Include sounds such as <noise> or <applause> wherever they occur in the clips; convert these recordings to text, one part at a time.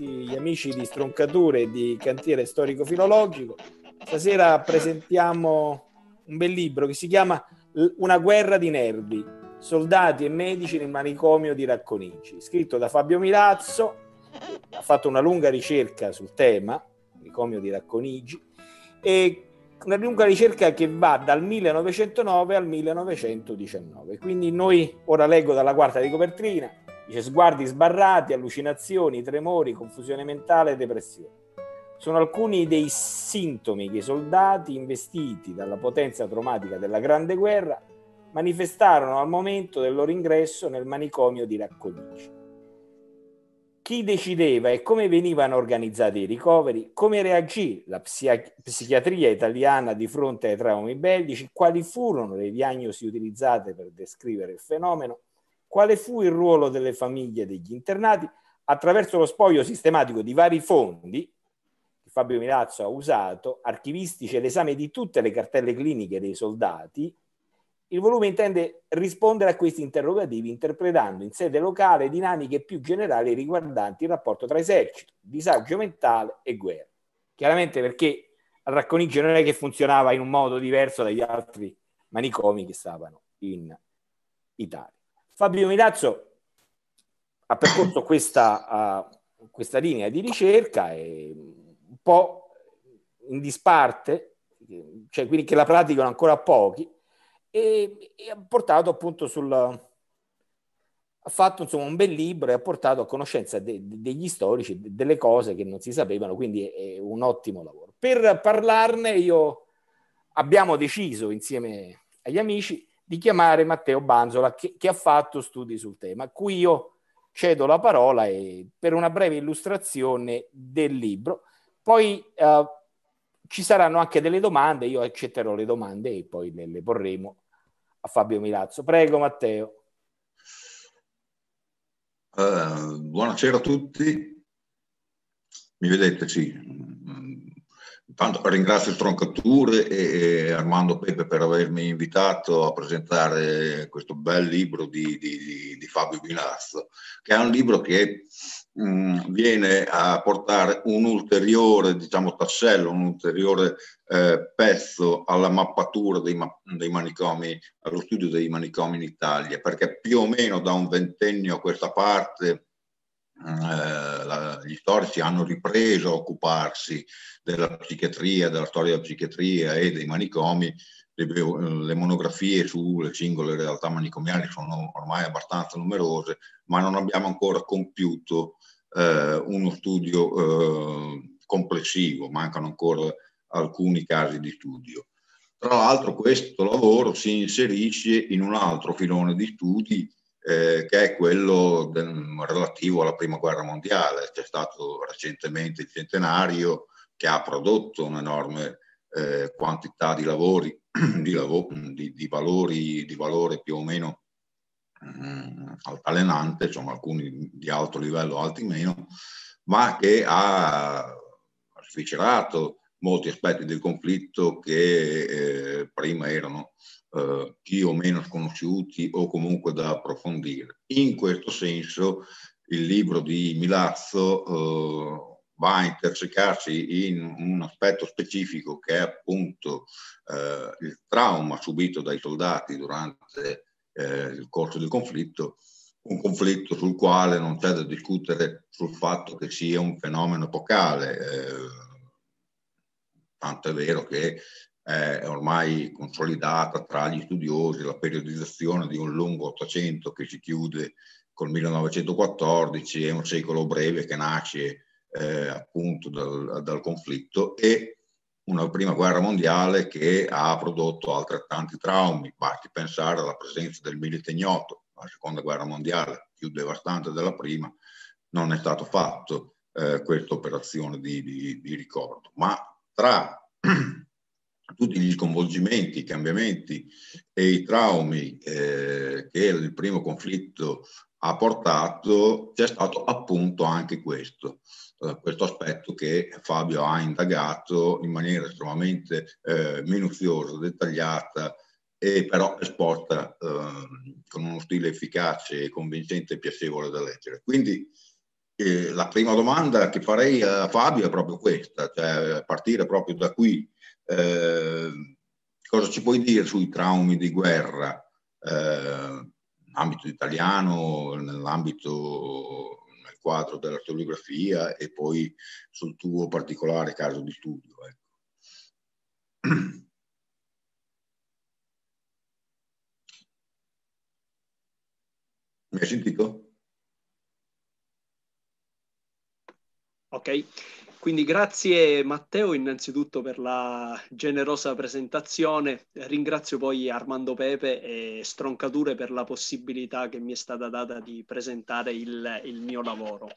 Tutti gli amici di Stroncature di Cantiere Storico-Filologico. Stasera presentiamo un bel libro che si chiama Una guerra di nervi, soldati e medici nel manicomio di Racconigi, scritto da Fabio Milazzo, ha fatto una lunga ricerca sul tema, manicomio di Racconigi, e una lunga ricerca che va dal 1909 al 1919. Quindi noi, ora leggo dalla quarta di copertina, dice sguardi sbarrati, allucinazioni, tremori, confusione mentale e depressione. Sono alcuni dei sintomi che i soldati investiti dalla potenza traumatica della Grande Guerra manifestarono al momento del loro ingresso nel manicomio di Racconigi. Chi decideva e come venivano organizzati i ricoveri, come reagì la psichiatria italiana di fronte ai traumi bellici, quali furono le diagnosi utilizzate per descrivere il fenomeno, quale fu il ruolo delle famiglie degli internati attraverso lo spoglio sistematico di vari fondi che Fabio Milazzo ha usato, archivistici e l'esame di tutte le cartelle cliniche dei soldati, il volume intende rispondere a questi interrogativi interpretando in sede locale dinamiche più generali riguardanti il rapporto tra esercito, disagio mentale e guerra. Chiaramente perché a Racconigi non è che funzionava in un modo diverso dagli altri manicomi che stavano in Italia. Fabio Milazzo ha percorso questa, uh, questa linea di ricerca e un po' in disparte, cioè quindi che la praticano ancora pochi, e, e ha portato appunto sul... ha fatto insomma un bel libro e ha portato a conoscenza de, de, degli storici de, delle cose che non si sapevano, quindi è, è un ottimo lavoro. Per parlarne io abbiamo deciso insieme agli amici di chiamare Matteo Banzola che, che, ha fatto studi sul tema, a cui io cedo la parola e, per una breve illustrazione del libro. Poi eh, ci saranno anche delle domande, io accetterò le domande e poi le, le porremo a Fabio Milazzo. Prego Matteo. Uh, buonasera a tutti. Mi vedete? Sì. Intanto ringrazio Stroncature e Armando Pepe per avermi invitato a presentare questo bel libro di, di, di Fabio Milazzo, che è un libro che mh, viene a portare un ulteriore diciamo, tassello, un ulteriore eh, pezzo alla mappatura dei, dei, manicomi, allo studio dei manicomi in Italia, perché più o meno da un ventennio a questa parte la, gli storici hanno ripreso a occuparsi della psichiatria, della storia della psichiatria e dei manicomi. Le, le monografie sulle singole realtà manicomiali sono ormai abbastanza numerose, ma non abbiamo ancora compiuto eh, uno studio eh, complessivo, mancano ancora alcuni casi di studio. Tra l'altro questo lavoro si inserisce in un altro filone di studi eh, che è quello del, relativo alla prima guerra mondiale. C'è stato recentemente il centenario che ha prodotto un'enorme eh, quantità di lavori, <clears throat> di, lav- di, di, valori, di valore più o meno mh, altalenante, insomma alcuni di alto livello, altri meno, ma che ha sficerato molti aspetti del conflitto che eh, prima erano eh, più o meno sconosciuti o comunque da approfondire. In questo senso il libro di Milazzo eh, va a intersecarsi in un aspetto specifico che è appunto eh, il trauma subito dai soldati durante eh, il corso del conflitto, un conflitto sul quale non c'è da discutere sul fatto che sia un fenomeno epocale. Eh, tanto è vero che è ormai consolidata tra gli studiosi la periodizzazione di un lungo Ottocento che si chiude col 1914 e un secolo breve che nasce eh, appunto dal, dal, conflitto e una prima guerra mondiale che ha prodotto altrettanti traumi, basti pensare alla presenza del milite ignoto, la seconda guerra mondiale più devastante della prima, non è stato fatto eh, questa operazione di, di, di ricordo, ma tra <clears throat> tutti gli sconvolgimenti, i cambiamenti e i traumi eh, che il primo conflitto ha portato, c'è stato appunto anche questo, eh, questo aspetto che Fabio ha indagato in maniera estremamente eh, minuziosa, dettagliata e però esposta ehm, con uno stile efficace, convincente e piacevole da leggere. Quindi eh, la prima domanda che farei a Fabio è proprio questa, cioè partire proprio da qui. Eh, cosa ci puoi dire sui traumi di guerra eh, nell'ambito italiano, nell'ambito, nel quadro della storiografia e poi sul tuo particolare caso di studio? Ecco. Mi hai sentito? Ok, quindi grazie Matteo innanzitutto per la generosa presentazione, ringrazio poi Armando Pepe e Stroncature per la possibilità che mi è stata data di presentare il, il mio lavoro.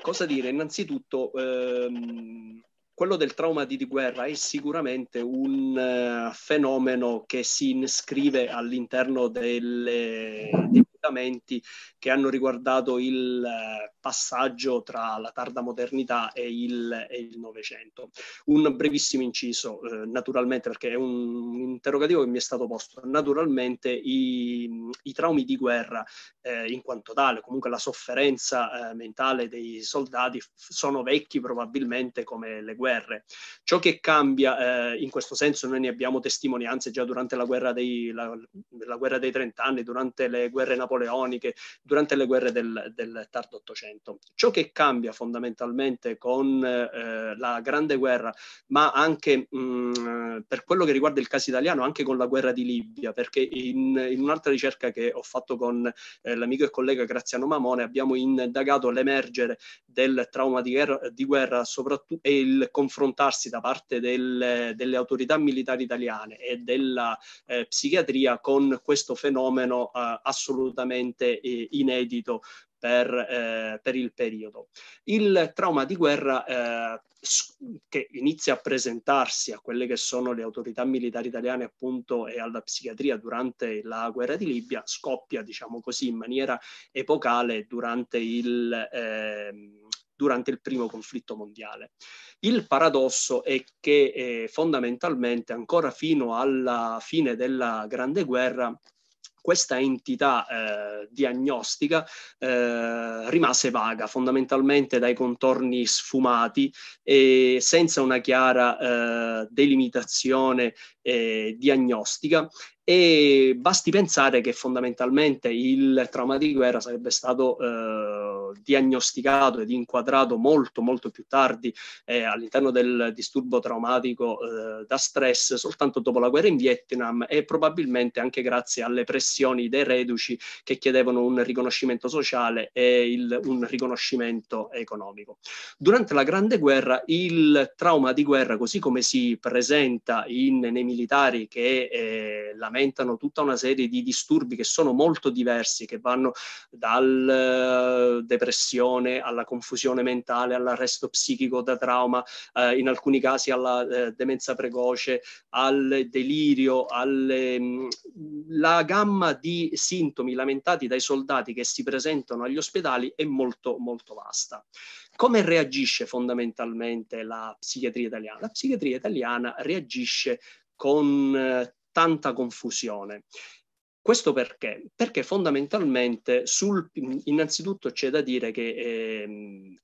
Cosa dire? Innanzitutto ehm, quello del trauma di guerra è sicuramente un uh, fenomeno che si iscrive all'interno delle, dei appuntamenti che hanno riguardato il eh, passaggio tra la tarda modernità e il, Novecento. Un brevissimo inciso, eh, naturalmente, perché è un, interrogativo che mi è stato posto. Naturalmente i, i traumi di guerra, eh, in quanto tale, comunque la sofferenza eh, mentale dei soldati sono vecchi probabilmente come le guerre. Ciò che cambia, eh, in questo senso noi ne abbiamo testimonianze già durante la guerra dei, la, la guerra dei 30 anni, durante le guerre napoleoniche, napoleoniche durante le guerre del, del tardo Ottocento. Ciò che cambia fondamentalmente con eh, la Grande Guerra, ma anche mh, mm, per quello che riguarda il caso italiano, anche con la guerra di Libia, perché in, in un'altra ricerca che ho fatto con eh, l'amico e collega Graziano Mamone abbiamo indagato l'emergere del trauma di guerra, di guerra soprattutto e il confrontarsi da parte del, delle autorità militari italiane e della eh, psichiatria con questo fenomeno eh, assolutamente assolutamente eh, inedito per, eh, per, il periodo. Il trauma di guerra eh, che inizia a presentarsi a quelle che sono le autorità militari italiane appunto e alla psichiatria durante la guerra di Libia scoppia diciamo così in maniera epocale durante il, eh, durante il primo conflitto mondiale. Il paradosso è che eh, fondamentalmente ancora fino alla fine della Grande Guerra questa entità eh, diagnostica eh, rimase vaga, fondamentalmente dai contorni sfumati e senza una chiara eh, delimitazione eh, diagnostica e basti pensare che fondamentalmente il trauma di guerra sarebbe stato eh, diagnosticato ed inquadrato molto molto più tardi eh, all'interno del disturbo traumatico eh, da stress soltanto dopo la guerra in Vietnam e probabilmente anche grazie alle pressioni dei reduci che chiedevano un riconoscimento sociale e il, un riconoscimento economico. Durante la Grande Guerra il trauma di guerra così come si presenta in, nei militari che è la lamentano tutta una serie di disturbi che sono molto diversi, che vanno dalla eh, depressione alla confusione mentale, all'arresto psichico da trauma, eh, in alcuni casi alla eh, demenza precoce, al delirio, alle, mh, la gamma di sintomi lamentati dai soldati che si presentano agli ospedali è molto molto vasta. Come reagisce fondamentalmente la psichiatria italiana? La psichiatria italiana reagisce con eh, tanta confusione. Questo perché? Perché fondamentalmente sul, innanzitutto c'è da dire che eh,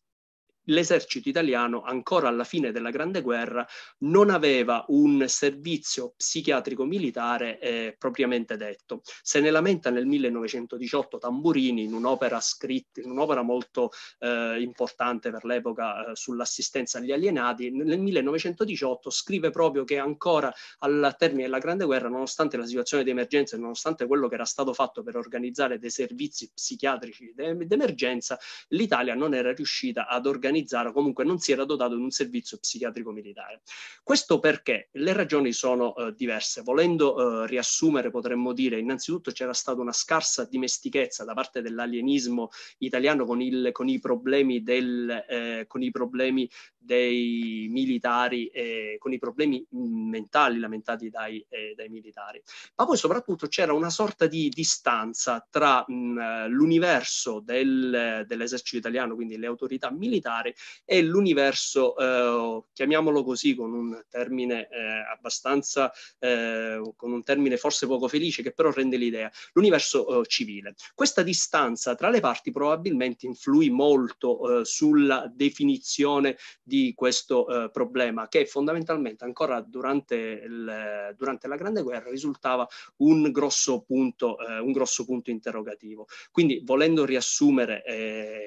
l'esercito italiano ancora alla fine della Grande Guerra non aveva un servizio psichiatrico militare eh, propriamente detto. Se ne lamenta nel 1918 Tamburini in un'opera scritta, in un'opera molto eh, importante per l'epoca eh, sull'assistenza agli alienati, nel 1918 scrive proprio che ancora al termine della Grande Guerra, nonostante la situazione di emergenza e nonostante quello che era stato fatto per organizzare dei servizi psichiatrici d'emergenza, l'Italia non era riuscita ad organizzare organizzare, comunque non si era dotato di un servizio psichiatrico militare. Questo perché le ragioni sono eh, diverse. Volendo eh, riassumere, potremmo dire, innanzitutto c'era stata una scarsa dimestichezza da parte dell'alienismo italiano con, il, con i problemi del, eh, con i problemi dei militari e con i problemi mentali lamentati dai, eh, dai, militari. Ma poi soprattutto c'era una sorta di distanza tra mh, l'universo del, dell'esercito italiano, quindi le autorità militari, e l'universo, eh, chiamiamolo così, con un termine eh, abbastanza, eh, con un termine forse poco felice, che però rende l'idea, l'universo eh, civile. Questa distanza tra le parti probabilmente influì molto eh, sulla definizione di questo eh, problema che fondamentalmente ancora durante, il, durante, la Grande Guerra risultava un grosso punto, un grosso punto interrogativo. Quindi volendo riassumere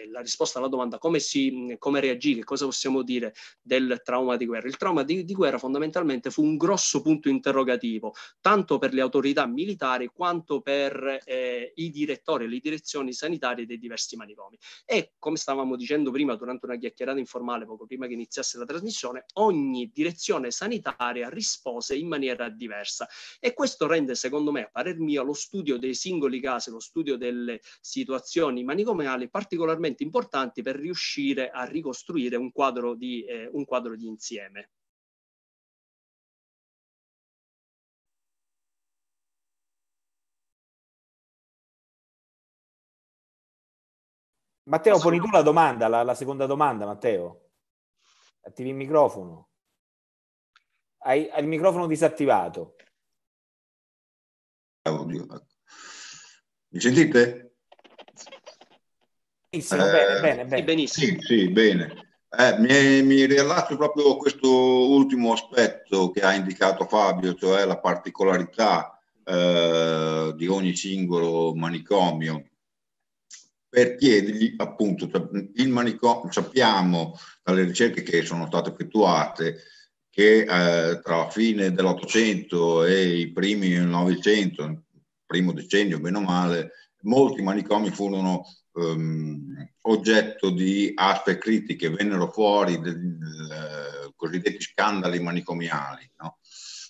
la risposta alla domanda come, si, come reagire, cosa possiamo dire del trauma di guerra, il trauma di, di guerra fondamentalmente fu un grosso punto interrogativo tanto per le autorità militari quanto per eh, i direttori e le direzioni sanitarie dei diversi manicomi. E come stavamo dicendo prima durante una chiacchierata informale poco prima che iniziasse la trasmissione, ogni direzione sanitaria rispose in maniera diversa e questo rende, secondo me, a parer mio, lo studio dei singoli casi, lo studio delle situazioni manicomiali particolarmente importanti per riuscire a ricostruire un quadro di, eh, un quadro di insieme. Matteo, poni tu la domanda, la, la seconda domanda, Matteo. Attivi il microfono. Hai, hai il microfono disattivato. Audio. Mi sentite? Benissimo, eh, bene, bene, bene. Benissimo. Sì, sì, bene. Eh, mi, mi riallaccio proprio a questo ultimo aspetto che ha indicato Fabio, cioè la particolarità eh, di ogni singolo manicomio per chiedergli appunto cioè, il manicomio, sappiamo dalle ricerche che sono state effettuate che eh, tra la fine dell'Ottocento e i primi del Novecento, primo decennio meno male, molti manicomi furono um, oggetto di aspe critiche, vennero fuori dei cosiddetti scandali manicomiali. No?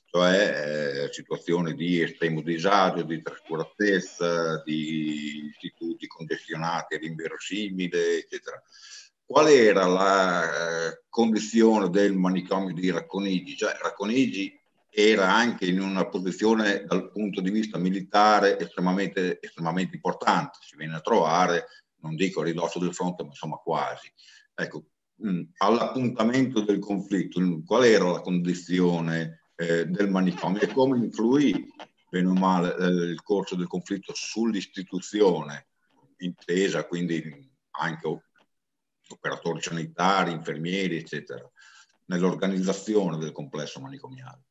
cioè eh, situazioni di estremo disagio, di trascuratezza, di istituti congestionati all'inverosimile, eccetera. Qual era la eh, condizione del manicomio di Racconigi? Cioè, Racconigi era anche in una posizione dal punto di vista militare estremamente, estremamente importante, si viene a trovare, non dico a ridosso del fronte, ma insomma quasi. Ecco, mh, all'appuntamento del conflitto, qual era la condizione eh, del manicomio e come influì, bene o male, eh, il corso del conflitto sull'istituzione intesa, quindi anche operatori sanitari, infermieri, eccetera, nell'organizzazione del complesso manicomiale.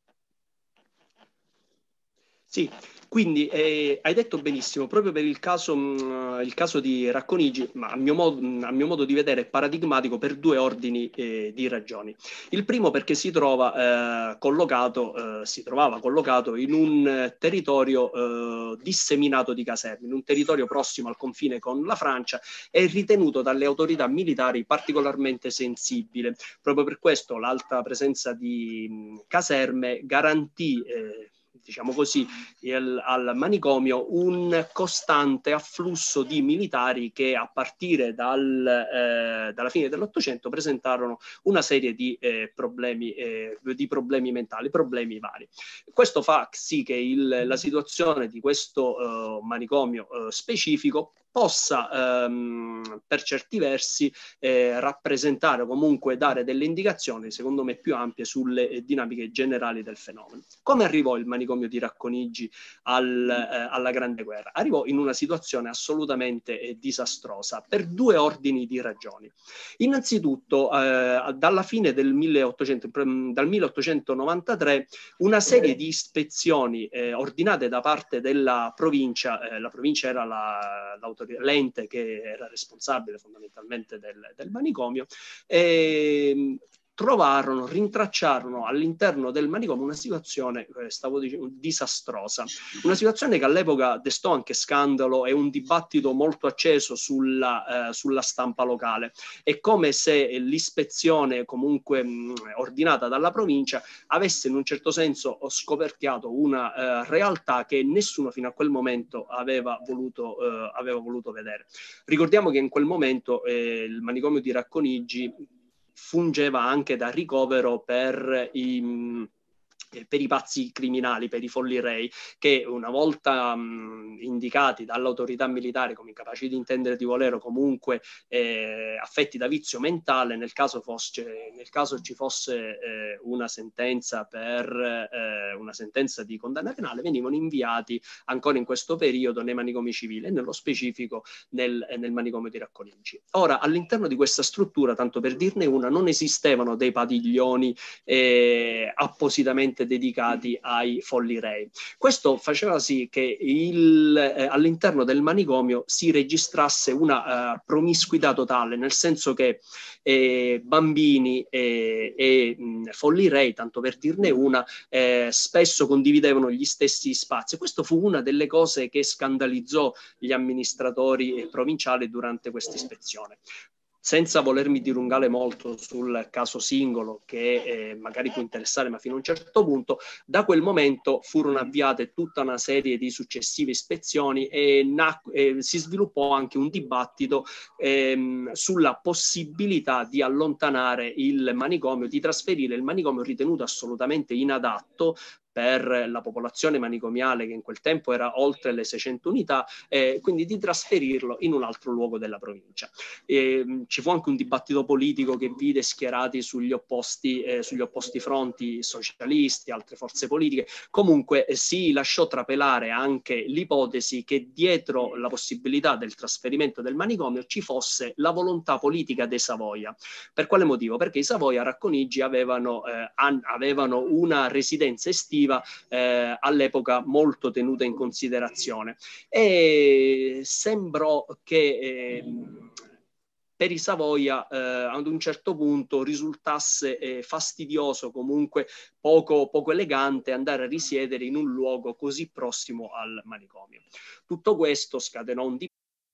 Sì, quindi eh, hai detto benissimo, proprio per il caso, mh, mm, il caso di Racconigi, ma a mio, modo, mm, a mio, modo, di vedere è paradigmatico per due ordini eh, di ragioni. Il primo perché si, trova, eh, collocato, eh, si trovava collocato in un territorio eh, disseminato di caserme, in un territorio prossimo al confine con la Francia e ritenuto dalle autorità militari particolarmente sensibile. Proprio per questo l'alta presenza di mh, caserme garantì eh, diciamo così, il, al manicomio un costante afflusso di militari che a partire dal, eh, dalla fine dell'Ottocento presentarono una serie di, eh, problemi, eh, di problemi mentali, problemi vari. Questo fa sì che il, la situazione di questo eh, manicomio eh, specifico possa ehm, per certi versi eh, rappresentare o comunque dare delle indicazioni, secondo me, più ampie sulle eh, dinamiche generali del fenomeno. Come arrivò il manicomio di Racconigi al, eh, alla Grande Guerra? Arrivò in una situazione assolutamente eh, disastrosa per due ordini di ragioni. Innanzitutto, eh, dalla fine del 1800, dal 1893, una serie di ispezioni eh, ordinate da parte della provincia, la provincia era la, l'ente che era responsabile fondamentalmente del, del manicomio, e trovarono, rintracciarono all'interno del manicomio una situazione, eh, stavo dicendo, disastrosa. Una situazione che all'epoca destò anche scandalo e un dibattito molto acceso sulla, eh, sulla stampa locale. È come se l'ispezione comunque mh, ordinata dalla provincia avesse in un certo senso scoperchiato una eh, realtà che nessuno fino a quel momento aveva voluto, eh, aveva voluto vedere. Ricordiamo che in quel momento eh, il manicomio di Racconigi fungeva anche da ricovero per i per i pazzi criminali, per i folli rei, che una volta mh, indicati dall'autorità militare come incapaci di intendere di volere o comunque eh, affetti da vizio mentale, nel caso, fosse, nel caso ci fosse eh, una sentenza per eh, una sentenza di condanna penale, venivano inviati ancora in questo periodo nei manicomi civili e nello specifico nel, nel manicomio di Racconigi. Ora, all'interno di questa struttura, tanto per dirne una, non esistevano dei padiglioni eh, appositamente dedicati ai folli rei. Questo faceva sì che il, eh, all'interno del manicomio si registrasse una uh, promiscuità totale, nel senso che eh, bambini e, e mh, folli rei, tanto per dirne una, eh, spesso condividevano gli stessi spazi. Questo fu una delle cose che scandalizzò gli amministratori provinciali durante questa ispezione senza volermi dilungare molto sul caso singolo che eh, magari può interessare ma fino a un certo punto, da quel momento furono avviate tutta una serie di successive ispezioni e, nac- e si sviluppò anche un dibattito ehm, sulla possibilità di allontanare il manicomio, di trasferire il manicomio ritenuto assolutamente inadatto per la popolazione manicomiale che in quel tempo era oltre le 600 unità, eh, quindi di trasferirlo in un altro luogo della provincia. E, mh, ci fu anche un dibattito politico che vide schierati sugli opposti, eh, sugli opposti fronti socialisti, altre forze politiche. Comunque eh, si lasciò trapelare anche l'ipotesi che dietro la possibilità del trasferimento del manicomio ci fosse la volontà politica dei Savoia. Per quale motivo? Perché i Savoia a Racconigi avevano, eh, an- avevano una residenza estiva positiva eh, all'epoca molto tenuta in considerazione. E sembrò che eh, per i Savoia eh, ad un certo punto risultasse eh, fastidioso, comunque poco, poco, elegante andare a risiedere in un luogo così prossimo al manicomio. Tutto questo scatenò un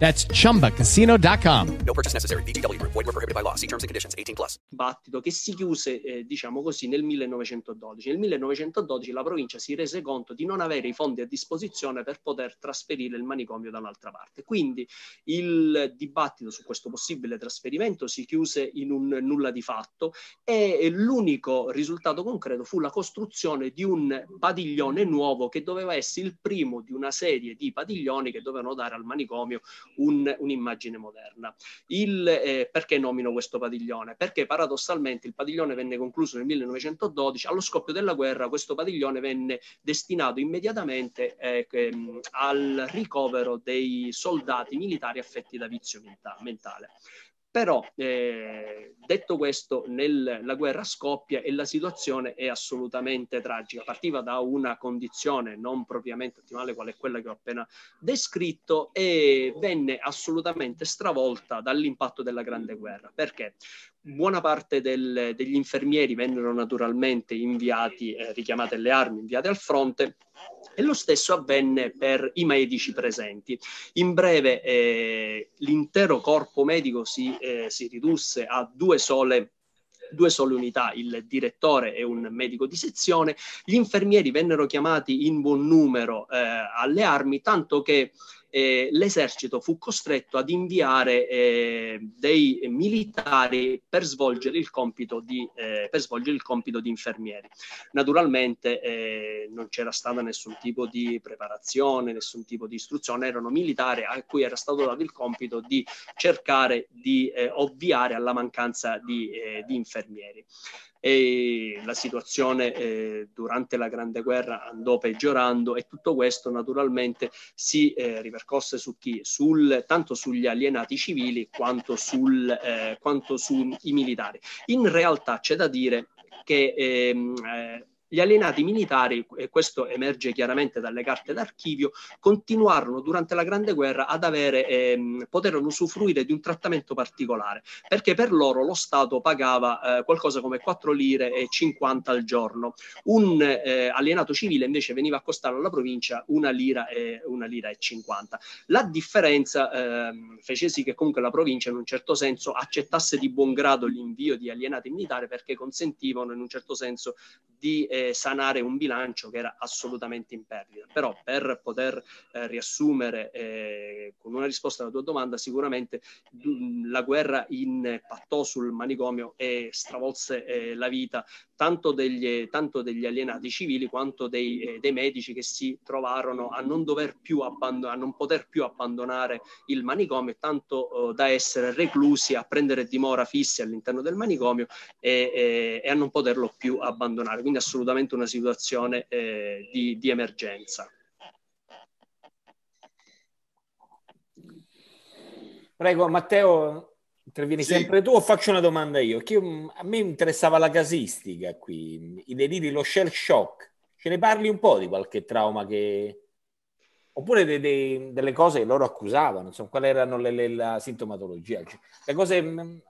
That's chumbacasino.com. No purchase necessary. Group. Void were prohibited by law. See terms and conditions. 18 plus. dibattito che si chiuse, eh, diciamo così, nel 1912. Nel 1912 la provincia si rese conto di non avere i fondi a disposizione per poter trasferire il manicomio da un'altra parte. Quindi il dibattito su questo possibile trasferimento si chiuse in un nulla di fatto e l'unico risultato concreto fu la costruzione di un padiglione nuovo che doveva essere il primo di una serie di padiglioni che dovevano dare al manicomio un- un'immagine moderna. Il, eh, perché nomino questo padiglione? Perché paradossalmente il padiglione venne concluso nel 1912, allo scoppio della guerra questo padiglione venne destinato immediatamente eh, ehm, al ricovero dei soldati militari affetti da vizio menta- mentale. Però, eh, detto questo, nel- la guerra scoppia e la situazione è assolutamente tragica. Partiva da una condizione non propriamente ottimale, qual è quella che ho appena descritto, e venne assolutamente stravolta dall'impatto della Grande Guerra. Perché? Buona parte del- degli infermieri vennero naturalmente inviati, eh, richiamate le armi, inviate al fronte, e lo stesso avvenne per i medici presenti. In breve, eh, l'intero corpo medico si, eh, si ridusse a due sole due sole unità, il direttore e un medico di sezione. Gli infermieri vennero chiamati in buon numero eh, alle armi, tanto che eh, l'esercito fu costretto ad inviare eh, dei militari per svolgere il compito di, eh, il compito di infermieri. Naturalmente eh, non c'era stata nessun tipo di preparazione, nessun tipo di istruzione, erano militari a cui era stato dato il compito di cercare di eh, ovviare alla mancanza di, di infermieri e la situazione eh, durante la Grande Guerra andò peggiorando e tutto questo naturalmente si eh, ripercosse su chi? Sul, tanto sugli alienati civili quanto, eh, sui militari. In realtà c'è da dire che ehm, eh, gli alienati militari, e questo emerge chiaramente dalle carte d'archivio, continuarono durante la Grande Guerra ad avere, ehm, poterono usufruire di un trattamento particolare, perché per loro lo Stato pagava eh, qualcosa come 4 lire e 50 al giorno. Un eh, alienato civile invece veniva a costare alla provincia una lira e, una lira e 50. La differenza ehm, fece sì che comunque la provincia in un certo senso accettasse di buon grado l'invio di alienati militari perché consentivano in un certo senso di eh, sanare un bilancio che era assolutamente in perdita. Però per poter eh, riassumere eh, con una risposta alla tua domanda, sicuramente d- la guerra impattò sul manicomio e stravolse eh, la vita tanto degli, tanto degli alienati civili quanto dei, eh, dei medici che si trovarono a non, dover più abbandon- a non poter più abbandonare il manicomio, tanto eh, da essere reclusi, a prendere dimora fissi all'interno del manicomio e, e- e a non poterlo più abbandonare. Quindi assolutamente una situazione eh, di, di emergenza. Prego, Matteo, intervieni Sì. sempre tu o faccio una domanda io? Che io- a me interessava la casistica qui, i deliri, lo shell shock. Ce ne parli un po' di qualche trauma che... Oppure de- de- delle cose che loro accusavano, insomma, quali erano le, le- la sintomatologia? Cioè, le cose mh,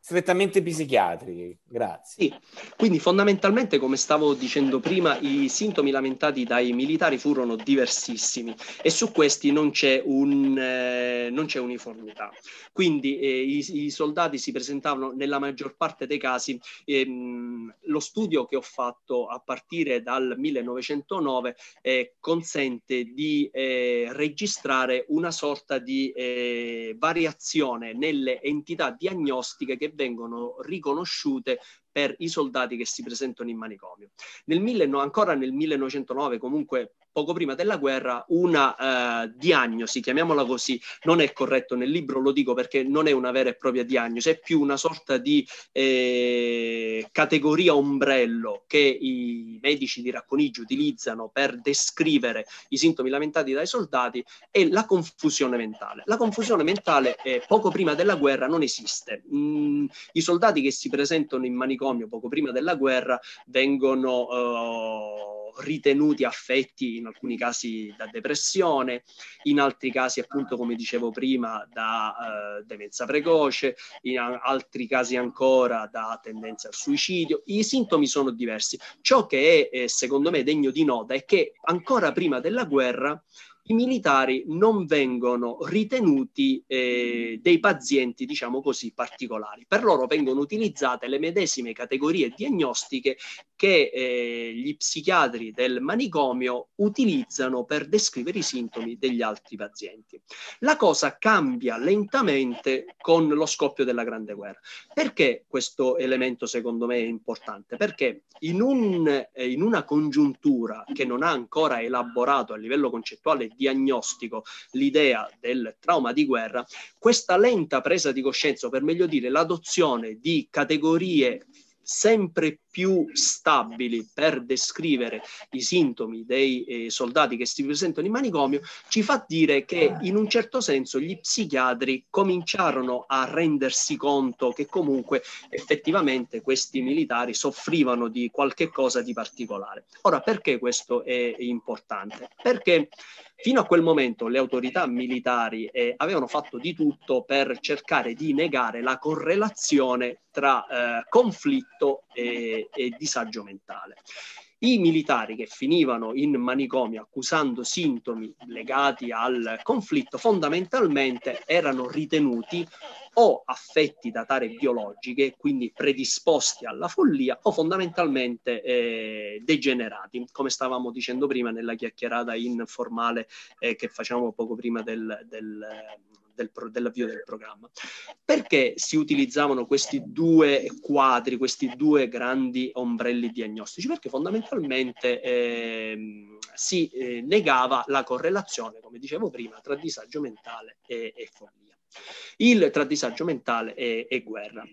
strettamente psichiatriche. Grazie. Sì, quindi fondamentalmente, come stavo dicendo prima, i sintomi lamentati dai militari furono diversissimi e su questi non c'è, un, eh, non c'è uniformità. Quindi eh, i, i soldati si presentavano nella maggior parte dei casi. ehm, lo studio che ho fatto a partire dal 1909 eh, consente di eh, registrare una sorta di eh, variazione nelle entità diagnostiche che vengono riconosciute per i soldati che si presentano in manicomio. Nel mille- no, ancora nel 1909, comunque poco prima della guerra, una eh, diagnosi, chiamiamola così, non è corretto nel libro, lo dico perché non è una vera e propria diagnosi, è più una sorta di eh, categoria ombrello che i medici di Racconigi utilizzano per descrivere i sintomi lamentati dai soldati è la confusione mentale. La confusione mentale eh, poco prima della guerra non esiste. Mm, I soldati che si presentano in manicomio poco prima della guerra vengono vengono ritenuti affetti in alcuni casi da depressione, in altri casi appunto come dicevo prima da eh, demenza precoce, in altri casi ancora da tendenza al suicidio. I sintomi sono diversi. Ciò che è eh, secondo me degno di nota è che ancora prima della guerra i militari non vengono ritenuti eh, dei pazienti, diciamo così, particolari. Per loro vengono utilizzate le medesime categorie diagnostiche che eh, gli psichiatri del manicomio utilizzano per descrivere i sintomi degli altri pazienti. La cosa cambia lentamente con lo scoppio della Grande Guerra. Perché questo elemento secondo me è importante? Perché in, un, eh, in una congiuntura che non ha ancora elaborato a livello concettuale diagnostico l'idea del trauma di guerra, questa lenta presa di coscienza, o per meglio dire l'adozione di categorie sempre più stabili per descrivere i sintomi dei eh, soldati che si presentano in manicomio, ci fa dire che in un certo senso gli psichiatri cominciarono a rendersi conto che comunque effettivamente questi militari soffrivano di qualche cosa di particolare. Ora, perché questo è importante? Perché Fino a quel momento le autorità militari eh, avevano fatto di tutto per cercare di negare la correlazione tra eh, conflitto e, e disagio mentale. I militari che finivano in manicomio accusando sintomi legati al conflitto fondamentalmente erano ritenuti o affetti da tare biologiche, quindi predisposti alla follia, o fondamentalmente eh, degenerati, come stavamo dicendo prima nella chiacchierata informale eh, che facciamo poco prima del, del del, dell'avvio del programma. Perché si utilizzavano questi due quadri, questi due grandi ombrelli diagnostici? Perché fondamentalmente eh, si eh, negava la correlazione, come dicevo prima, tra disagio mentale e, e follia. Il tra disagio mentale e, e guerra.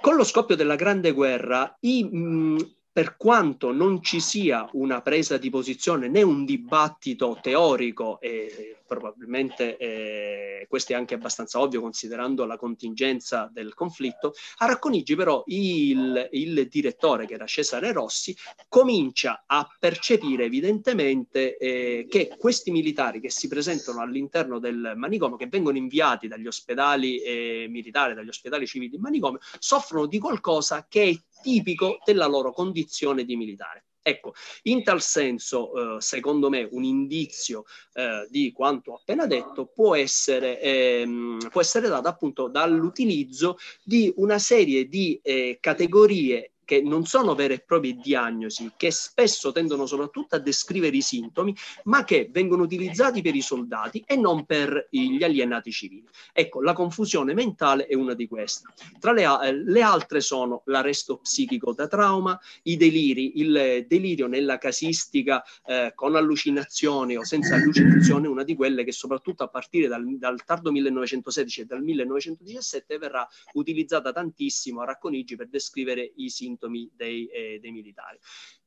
Con lo scoppio della Grande Guerra, i, mh, per quanto non ci sia una presa di posizione né un dibattito teorico, e probabilmente eh, questo è anche abbastanza ovvio considerando la contingenza del conflitto, a Racconigi però il, il direttore, che era Cesare Rossi, comincia a percepire evidentemente eh, che questi militari che si presentano all'interno del manicomio, che vengono inviati dagli ospedali eh, militari, dagli ospedali civili in manicomio, soffrono di qualcosa che è tipico della loro condizione di militare. Ecco, in tal senso, eh, secondo me, un indizio eh, di quanto appena detto può essere, ehm, può essere dato appunto dall'utilizzo di una serie di eh, categorie che non sono vere e proprie diagnosi, che spesso tendono soprattutto a descrivere i sintomi, ma che vengono utilizzati per i soldati e non per gli alienati civili. Ecco, la confusione mentale è una di queste. Tra le, le altre sono l'arresto psichico da trauma, i deliri, il delirio nella casistica eh, con allucinazioni o senza allucinazione, una di quelle che soprattutto a partire dal, dal tardo 1916 e dal 1917 verrà utilizzata tantissimo a Racconigi per descrivere i sintomi sintomi dei, eh, dei militari.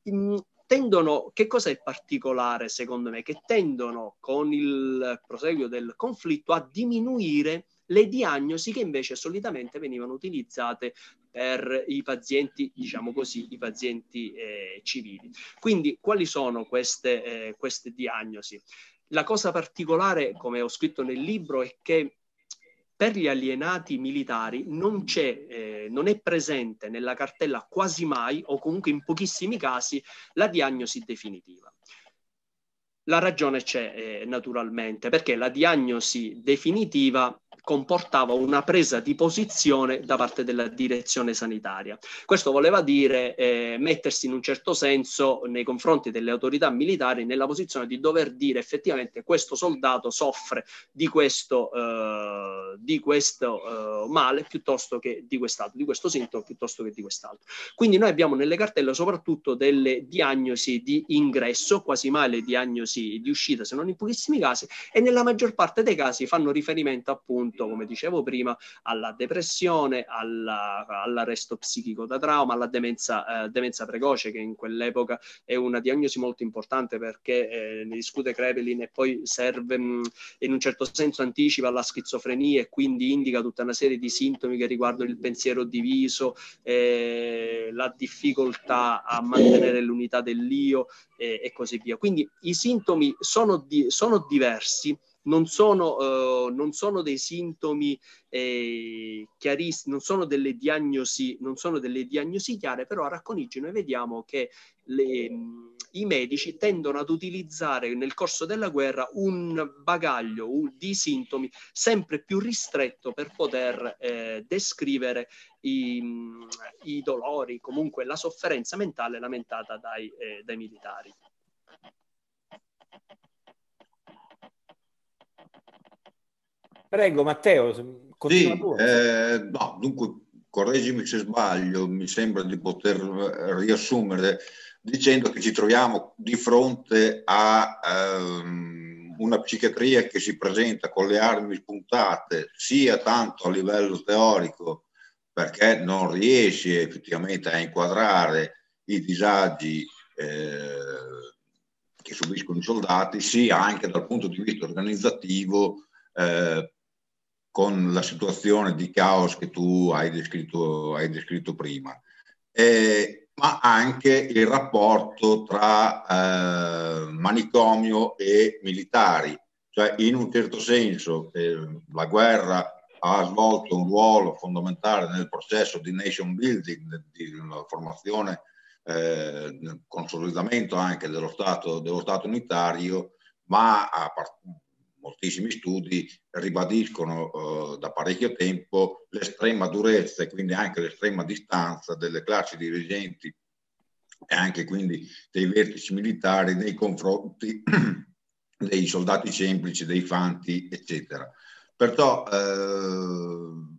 In, tendono, che cosa è particolare secondo me? Che tendono con il proseguio del conflitto a diminuire le diagnosi che invece solitamente venivano utilizzate per i pazienti, diciamo così, i pazienti eh, civili. Quindi quali sono queste, eh, queste diagnosi? La cosa particolare, come ho scritto nel libro, è che per gli alienati militari non, c'è, eh, non è presente nella cartella quasi mai o comunque in pochissimi casi la diagnosi definitiva. La ragione c'è eh, naturalmente perché la diagnosi definitiva comportava una presa di posizione da parte della direzione sanitaria. Questo voleva dire eh, mettersi in un certo senso nei confronti delle autorità militari nella posizione di dover dire effettivamente questo soldato soffre di questo, eh, di questo eh, male piuttosto che di quest'altro, di questo sintomo piuttosto che di quest'altro. Quindi noi abbiamo nelle cartelle soprattutto delle diagnosi di ingresso, quasi mai le diagnosi di uscita, se non in pochissimi casi, e nella maggior parte dei casi fanno riferimento appunto tutto, come dicevo prima, alla depressione, alla, all'arresto psichico da trauma, alla demenza, eh, demenza, precoce, che in quell'epoca è una diagnosi molto importante perché eh, ne discute Krepelin e poi serve mh, in un certo senso anticipa la schizofrenia e quindi indica tutta una serie di sintomi che riguardano il pensiero diviso, eh, la difficoltà a mantenere l'unità dell'io eh, e così via. Quindi i sintomi sono, di, sono diversi, non sono, uh, non sono, dei sintomi eh, chiarissimi, non sono delle diagnosi, non sono delle diagnosi chiare, però a Racconigi noi vediamo che le, i medici tendono ad utilizzare nel corso della guerra un bagaglio di sintomi sempre più ristretto per poter eh, descrivere i, i, dolori, comunque la sofferenza mentale lamentata dai, eh, dai militari. Prego Matteo, continua sì, eh, no, dunque correggimi se sbaglio, mi sembra di poter riassumere dicendo che ci troviamo di fronte a ehm, una psichiatria che si presenta con le armi spuntate sia tanto a livello teorico perché non riesce effettivamente a inquadrare i disagi eh, che subiscono i soldati, sia anche dal punto di vista organizzativo eh, con la situazione di caos che tu hai descritto, hai descritto prima, eh, ma anche il rapporto tra eh, manicomio e militari. Cioè, in un certo senso, eh, la guerra ha svolto un ruolo fondamentale nel processo di nation building, di formazione, eh, consolidamento anche dello Stato, dello Stato unitario, ma a, moltissimi studi ribadiscono eh, da parecchio tempo l'estrema durezza e quindi anche l'estrema distanza delle classi dirigenti e anche quindi dei vertici militari nei confronti <clears throat> dei soldati semplici, dei fanti, eccetera. Perciò eh,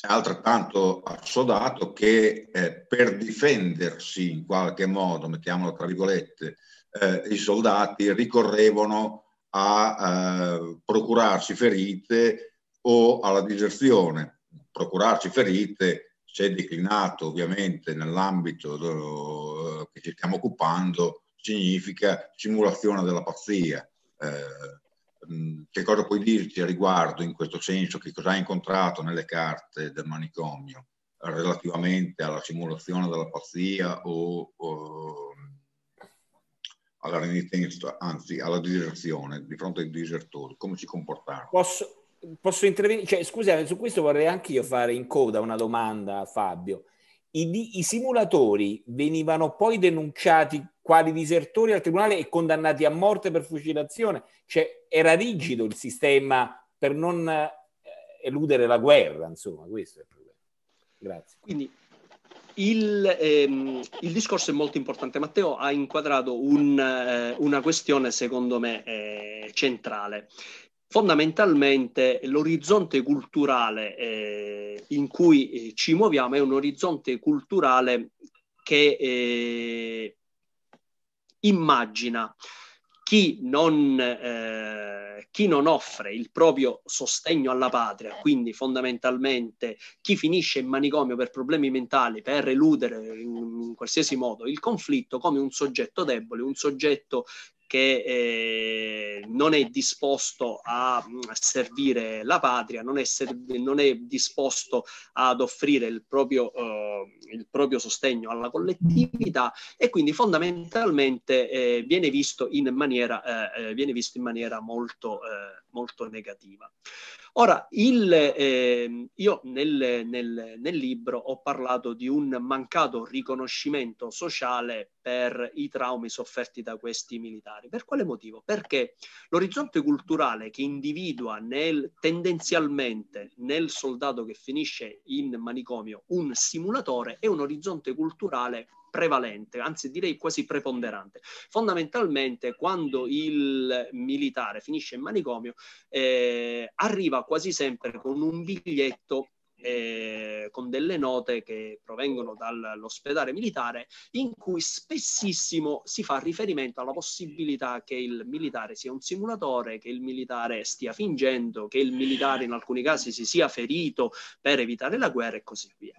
è altrettanto assodato che eh, per difendersi in qualche modo, mettiamolo tra virgolette, eh, i soldati ricorrevano a eh, procurarsi ferite o alla diserzione. Procurarsi ferite, se declinato ovviamente nell'ambito dello, che ci stiamo occupando, significa simulazione della pazzia. Eh, mm, che cosa puoi dirci a riguardo in questo senso? Che cosa hai incontrato nelle carte del manicomio relativamente alla simulazione della pazzia o, o alla renitenza, anzi alla diserzione di fronte ai disertori, come si comportare? Posso, posso intervenire? Cioè, scusate, su questo vorrei anche io fare in coda una domanda a Fabio. I, I, simulatori venivano poi denunciati quali disertori al tribunale e condannati a morte per fucilazione? Cioè, era rigido il sistema per non eh, eludere la guerra, insomma, questo è il problema. Grazie. Quindi il, ehm, il, discorso è molto importante. Matteo ha inquadrato un, eh, una questione, secondo me, eh, centrale. Fondamentalmente l'orizzonte culturale eh, in cui eh, ci muoviamo è un orizzonte culturale che eh, immagina chi non, eh, chi non, offre il proprio sostegno alla patria, quindi fondamentalmente chi finisce in manicomio per problemi mentali, per eludere in, in qualsiasi modo il conflitto, come un soggetto debole, un soggetto che eh, non è disposto a, a, servire la patria, non è, serv- non è disposto ad offrire il proprio, eh, il proprio, sostegno alla collettività e quindi fondamentalmente eh, viene, visto in maniera, eh, eh, viene visto in maniera molto, eh, molto negativa. Ora, il, eh, io nel, nel, nel, libro ho parlato di un mancato riconoscimento sociale per i traumi sofferti da questi militari. Per quale motivo? Perché l'orizzonte culturale che individua nel, tendenzialmente nel soldato che finisce in manicomio un simulatore è un orizzonte culturale prevalente, anzi direi quasi preponderante. Fondamentalmente quando il militare finisce in manicomio eh, arriva quasi sempre con un biglietto eh, con delle note che provengono dall'ospedale militare in cui spessissimo si fa riferimento alla possibilità che il militare sia un simulatore, che il militare stia fingendo, che il militare in alcuni casi si sia ferito per evitare la guerra e così via.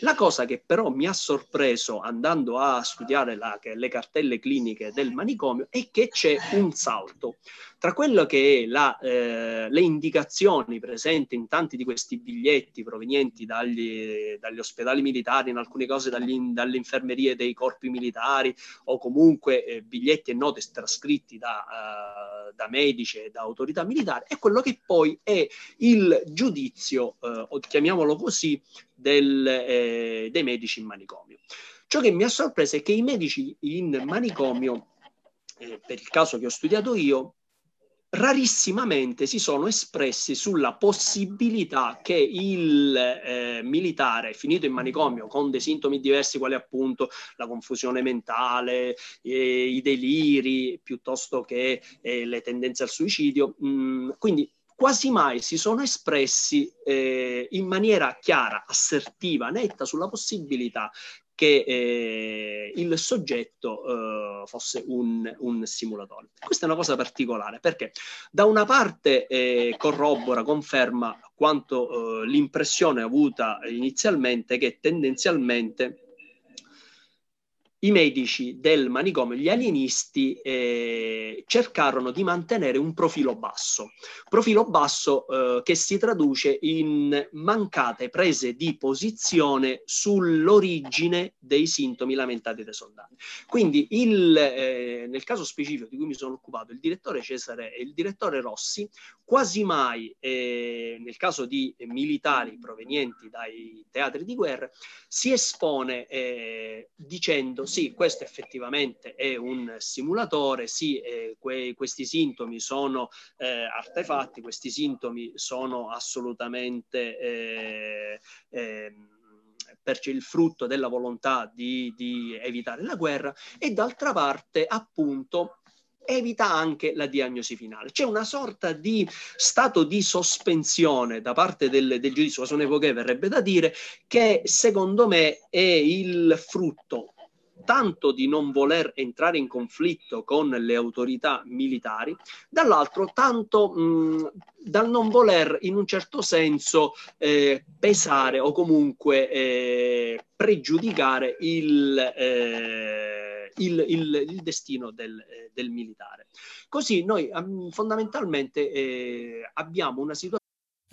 La cosa che però mi ha sorpreso andando a studiare la, le cartelle cliniche del manicomio è che c'è un salto tra quello che è la, eh, le indicazioni presenti in tanti di questi biglietti provenienti dagli, dagli ospedali militari, in alcune cose dagli, dalle infermerie dei corpi militari o comunque eh, biglietti e note trascritti da, uh, da, medici e da autorità militari, è quello che poi è il giudizio, eh, o chiamiamolo così, del, eh, dei medici in manicomio. Ciò che mi ha sorpreso è che i medici in manicomio, eh, per il caso che ho studiato io, rarissimamente si sono espressi sulla possibilità che il eh, militare finito in manicomio con dei sintomi diversi quali appunto la confusione mentale, eh, i deliri piuttosto che eh, le tendenze al suicidio, mh, mm, quindi quasi mai si sono espressi eh, in maniera chiara, assertiva, netta sulla possibilità che eh, il soggetto eh, fosse un, un, simulatore. Questa è una cosa particolare perché da una parte eh, corrobora, conferma quanto eh, l'impressione avuta inizialmente che tendenzialmente i medici del manicomio, gli alienisti, eh, cercarono di mantenere un profilo basso, profilo basso eh, che si traduce in mancate prese di posizione sull'origine dei sintomi lamentati dai soldati. Quindi il, eh, nel caso specifico di cui mi sono occupato, il direttore Cesare e il direttore Rossi, quasi mai eh, nel caso di militari provenienti dai teatri di guerra, si espone eh, dicendo sì, questo effettivamente è un simulatore, sì, eh, que- questi sintomi sono eh, artefatti, questi sintomi sono assolutamente eh, ehm, per il frutto della volontà di, di evitare la guerra e d'altra parte appunto evita anche la diagnosi finale. C'è una sorta di stato di sospensione da parte del, del giudizio, su un'epoca verrebbe da dire, che secondo me è il frutto tanto di non voler entrare in conflitto con le autorità militari, dall'altro tanto mh, dal non voler in un certo senso eh, pesare o comunque eh, pregiudicare il, eh, il, il, il destino del, eh, del, militare. Così noi um, fondamentalmente eh, abbiamo una situazione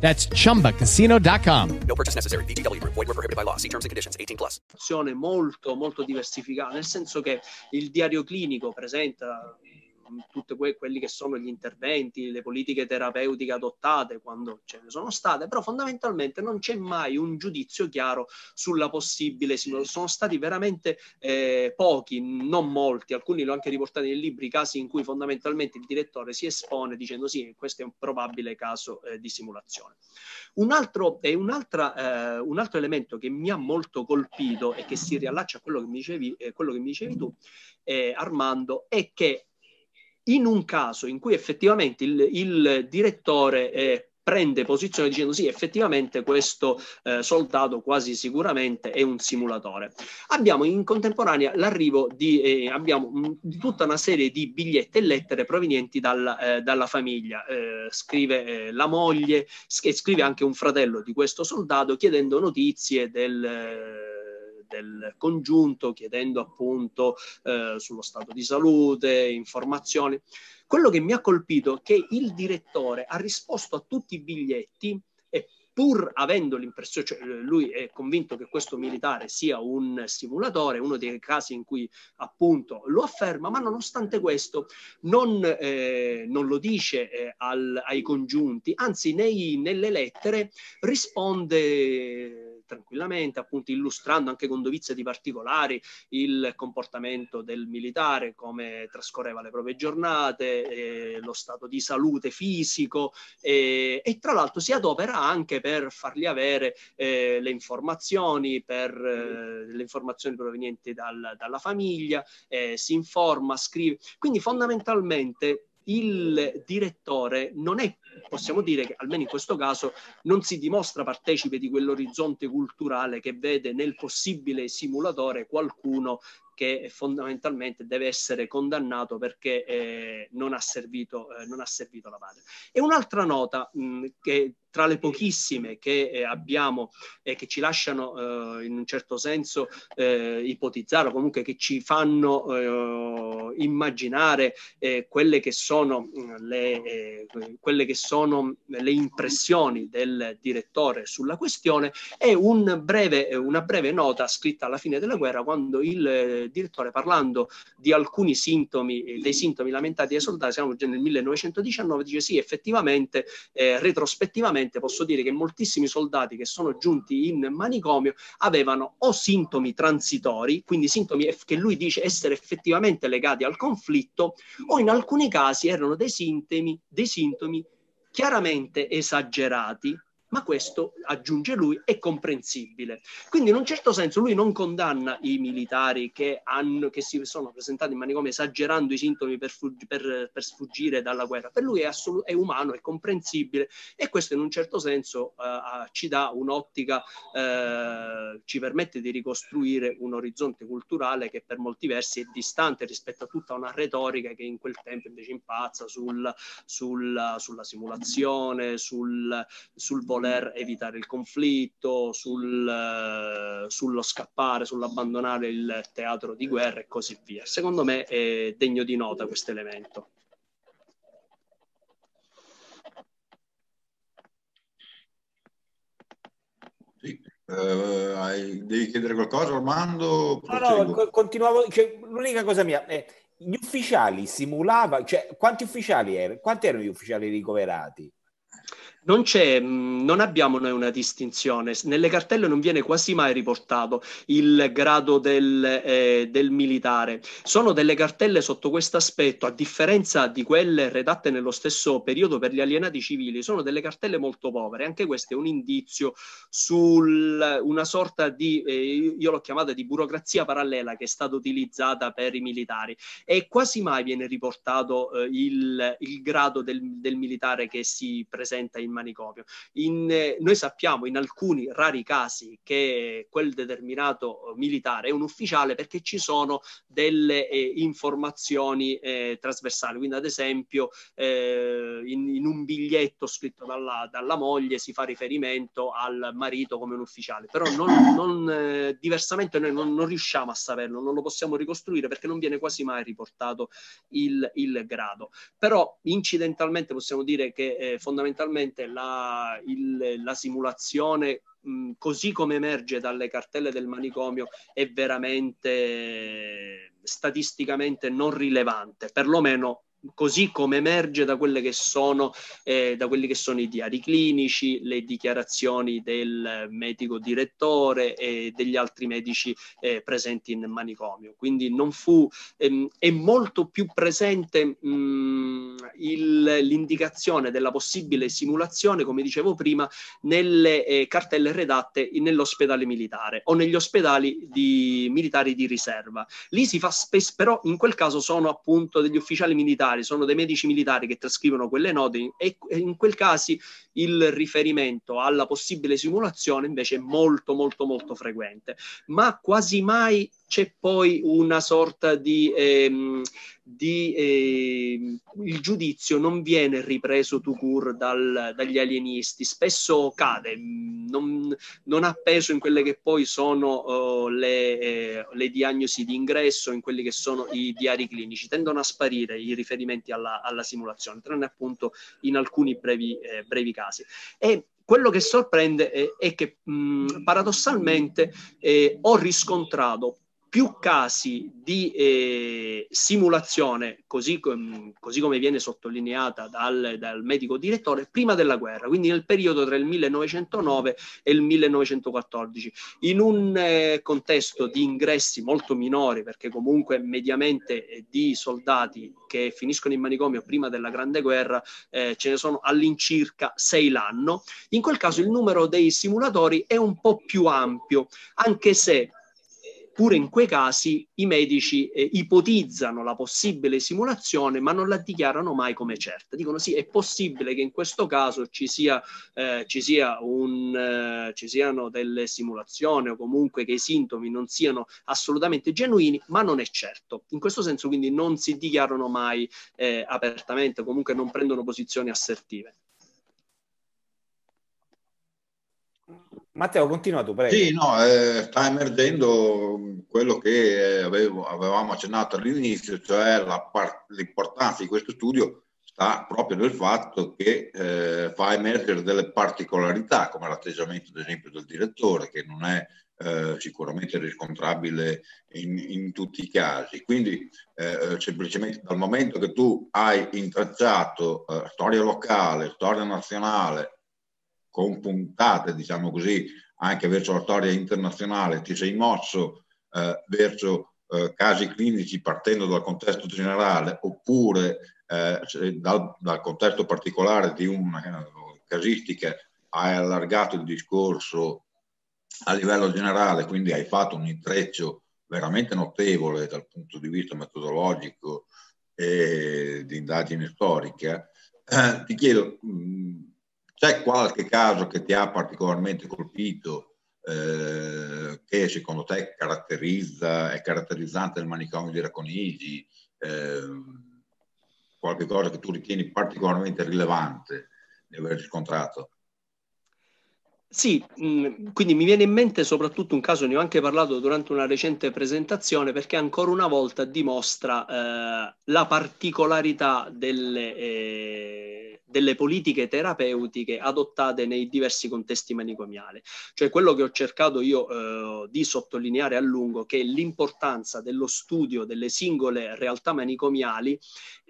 That's chumbacasino.com. No purchase necessary. BGW. Void were prohibited by law. See terms and conditions 18 plus. Molto, molto diversificata, nel senso che il diario clinico presenta tutti que- quelli che sono gli interventi, le politiche terapeutiche adottate quando ce ne sono state, però fondamentalmente non c'è mai un giudizio chiaro sulla possibile simulazione. Sono stati veramente eh, pochi, non molti, alcuni l'ho anche riportati nei libri, casi in cui fondamentalmente il direttore si espone dicendo sì, questo è un probabile caso eh, di simulazione. Un altro, eh, un altro elemento che mi ha molto colpito e che si riallaccia a quello che mi dicevi, eh, quello che mi dicevi tu, eh, Armando, è che in un caso in cui effettivamente il, il direttore eh, prende posizione dicendo sì, effettivamente questo eh, soldato quasi sicuramente è un simulatore. Abbiamo in contemporanea l'arrivo di, eh, abbiamo, mh, di tutta una serie di biglietti e lettere provenienti dal, eh, dalla famiglia. Eh, scrive eh, la moglie, scrive anche un fratello di questo soldato chiedendo notizie del del congiunto, chiedendo appunto eh, sullo stato di salute, informazioni. Quello che mi ha colpito è che il direttore ha risposto a tutti i biglietti e pur avendo l'impressione, cioè lui è convinto che questo militare sia un simulatore, uno dei casi in cui appunto lo afferma, ma nonostante questo non, eh, non lo dice eh, al, ai congiunti, anzi nei, nelle lettere risponde tranquillamente, appunto illustrando anche con dovizia di particolari il comportamento del militare, come trascorreva le proprie giornate, eh, lo stato di salute fisico eh, e tra l'altro si adopera anche per fargli avere eh, le informazioni, per eh, le informazioni provenienti dal, dalla famiglia, eh, si informa, scrive. Quindi fondamentalmente il direttore non è, possiamo dire che almeno in questo caso, non si dimostra partecipe di quell'orizzonte culturale che vede nel possibile simulatore qualcuno che fondamentalmente deve essere condannato perché eh, non, ha servito, eh, non ha servito la madre. E un'altra nota mh, che tra le pochissime che eh, abbiamo e che ci lasciano eh, in un certo senso eh, ipotizzare o comunque che ci fanno eh, immaginare quelle che sono le, eh, quelle che sono le impressioni del direttore sulla questione è un breve, una breve nota scritta alla fine della guerra quando il direttore parlando di alcuni sintomi, dei sintomi lamentati dai soldati, siamo nel 1919, dice sì, effettivamente, eh, retrospettivamente posso dire che moltissimi soldati che sono giunti in manicomio avevano o sintomi transitori, quindi sintomi che lui dice essere effettivamente legati al conflitto, o in alcuni casi erano dei sintomi, dei sintomi chiaramente esagerati, ma questo, aggiunge lui, è comprensibile. Quindi in un certo senso lui non condanna i militari che, hanno, che si sono presentati in manicomio esagerando i sintomi per, fuggi, per, per sfuggire dalla guerra. Per lui è, assolu- è, umano, è comprensibile e questo in un certo senso uh, ci dà un'ottica, uh, ci permette di ricostruire un orizzonte culturale che per molti versi è distante rispetto a tutta una retorica che in quel tempo invece impazza sul, sul, sulla simulazione, sul, sul voler evitare il conflitto, sul, eh, sullo scappare, sull'abbandonare il teatro di guerra e così via. Secondo me è degno di nota questo elemento. Sì. Uh, devi chiedere qualcosa Armando? No, no, continuavo, cioè, l'unica cosa mia, è gli ufficiali simulavano, cioè quanti ufficiali erano? Quanti erano gli ufficiali ricoverati? Non, mm, non abbiamo noi una distinzione, nelle cartelle non viene quasi mai riportato il grado del, eh, del militare. Sono delle cartelle sotto questo aspetto, a differenza di quelle redatte nello stesso periodo per gli alienati civili, sono delle cartelle molto povere. Anche questo è un indizio su una sorta di, eh, io l'ho chiamata di burocrazia parallela che è stata utilizzata per i militari e quasi mai viene riportato eh, il, il, grado del, del militare che si presenta in manicomio. In, eh, noi sappiamo in alcuni rari casi che quel determinato militare è un ufficiale perché ci sono delle eh, informazioni eh, trasversali. Quindi, ad esempio, eh, in, in, un biglietto scritto dalla, dalla, moglie si fa riferimento al marito come un ufficiale, però non, non, eh, diversamente noi non, non, riusciamo a saperlo, non lo possiamo ricostruire perché non viene quasi mai riportato il, il grado. Però incidentalmente possiamo dire che eh, fondamentalmente la, il, la simulazione così come emerge dalle cartelle del manicomio è veramente statisticamente non rilevante, perlomeno così come emerge da, sono, eh, da quelli che sono i diari clinici, le dichiarazioni del medico direttore e degli altri medici eh, presenti in manicomio. Quindi non fu, ehm, è molto più presente mh, mm, il, l'indicazione della possibile simulazione, come dicevo prima, nelle eh, cartelle redatte nell'ospedale militare o negli ospedali di, militari di riserva. Lì si fa spesso, però in quel caso sono appunto degli ufficiali militari militari, sono dei medici militari che trascrivono quelle note e in quel caso il riferimento alla possibile simulazione invece è molto molto molto frequente, ma quasi mai c'è poi una sorta di, ehm, di eh, il giudizio non viene ripreso tu cur dal, dagli alienisti, spesso cade, non, non, ha peso in quelle che poi sono uh, le, eh, le, diagnosi di ingresso, in quelli che sono i diari clinici, tendono a sparire i riferimenti alla, alla simulazione, tranne appunto in alcuni brevi, eh, brevi casi. E quello che sorprende è, è che mh, paradossalmente eh, ho riscontrato più casi di eh, simulazione, così, com- così, come viene sottolineata dal, dal, medico direttore, prima della guerra, quindi nel periodo tra il 1909 e il 1914, in un eh, contesto di ingressi molto minori, perché comunque mediamente eh, di soldati che finiscono in manicomio prima della Grande Guerra eh, ce ne sono all'incirca sei l'anno, in quel caso il numero dei simulatori è un po' più ampio, anche se Pure in quei casi i medici eh, ipotizzano la possibile simulazione, ma non la dichiarano mai come certa. Dicono sì, è possibile che in questo caso ci, sia, eh, ci, sia un, eh, ci siano delle simulazioni o comunque che i sintomi non siano assolutamente genuini, ma non è certo. In questo senso quindi non si dichiarano mai eh, apertamente, comunque non prendono posizioni assertive. Matteo, continua tu, prego. Sì, no, eh, sta emergendo quello che avevo, avevamo accennato all'inizio, cioè par- l'importanza di questo studio sta proprio nel fatto che eh, fa emergere delle particolarità, come l'atteggiamento, ad esempio, del direttore, che non è eh, sicuramente riscontrabile in, in, tutti i casi. Quindi, eh, semplicemente dal momento che tu hai intracciato eh, storia locale, storia nazionale, con puntate, diciamo così, anche verso la storia internazionale, ti sei mosso eh, verso eh, casi clinici partendo dal contesto generale oppure eh, dal, dal, contesto particolare di una eh, casistica hai allargato il discorso a livello generale, quindi hai fatto un intreccio veramente notevole dal punto di vista metodologico e di indagine storica, eh, ti chiedo, mh, c'è qualche caso che ti ha particolarmente colpito, eh, che secondo te caratterizza, è caratterizzante del manicomio di Racconigi? Eh, qualche cosa che tu ritieni particolarmente rilevante di aver riscontrato? Sì, mh, quindi mi viene in mente soprattutto un caso, ne ho anche parlato durante una recente presentazione, perché ancora una volta dimostra eh, la particolarità delle, eh, delle politiche terapeutiche adottate nei diversi contesti manicomiali. Cioè quello che ho cercato io eh, di sottolineare a lungo, che è l'importanza dello studio delle singole realtà manicomiali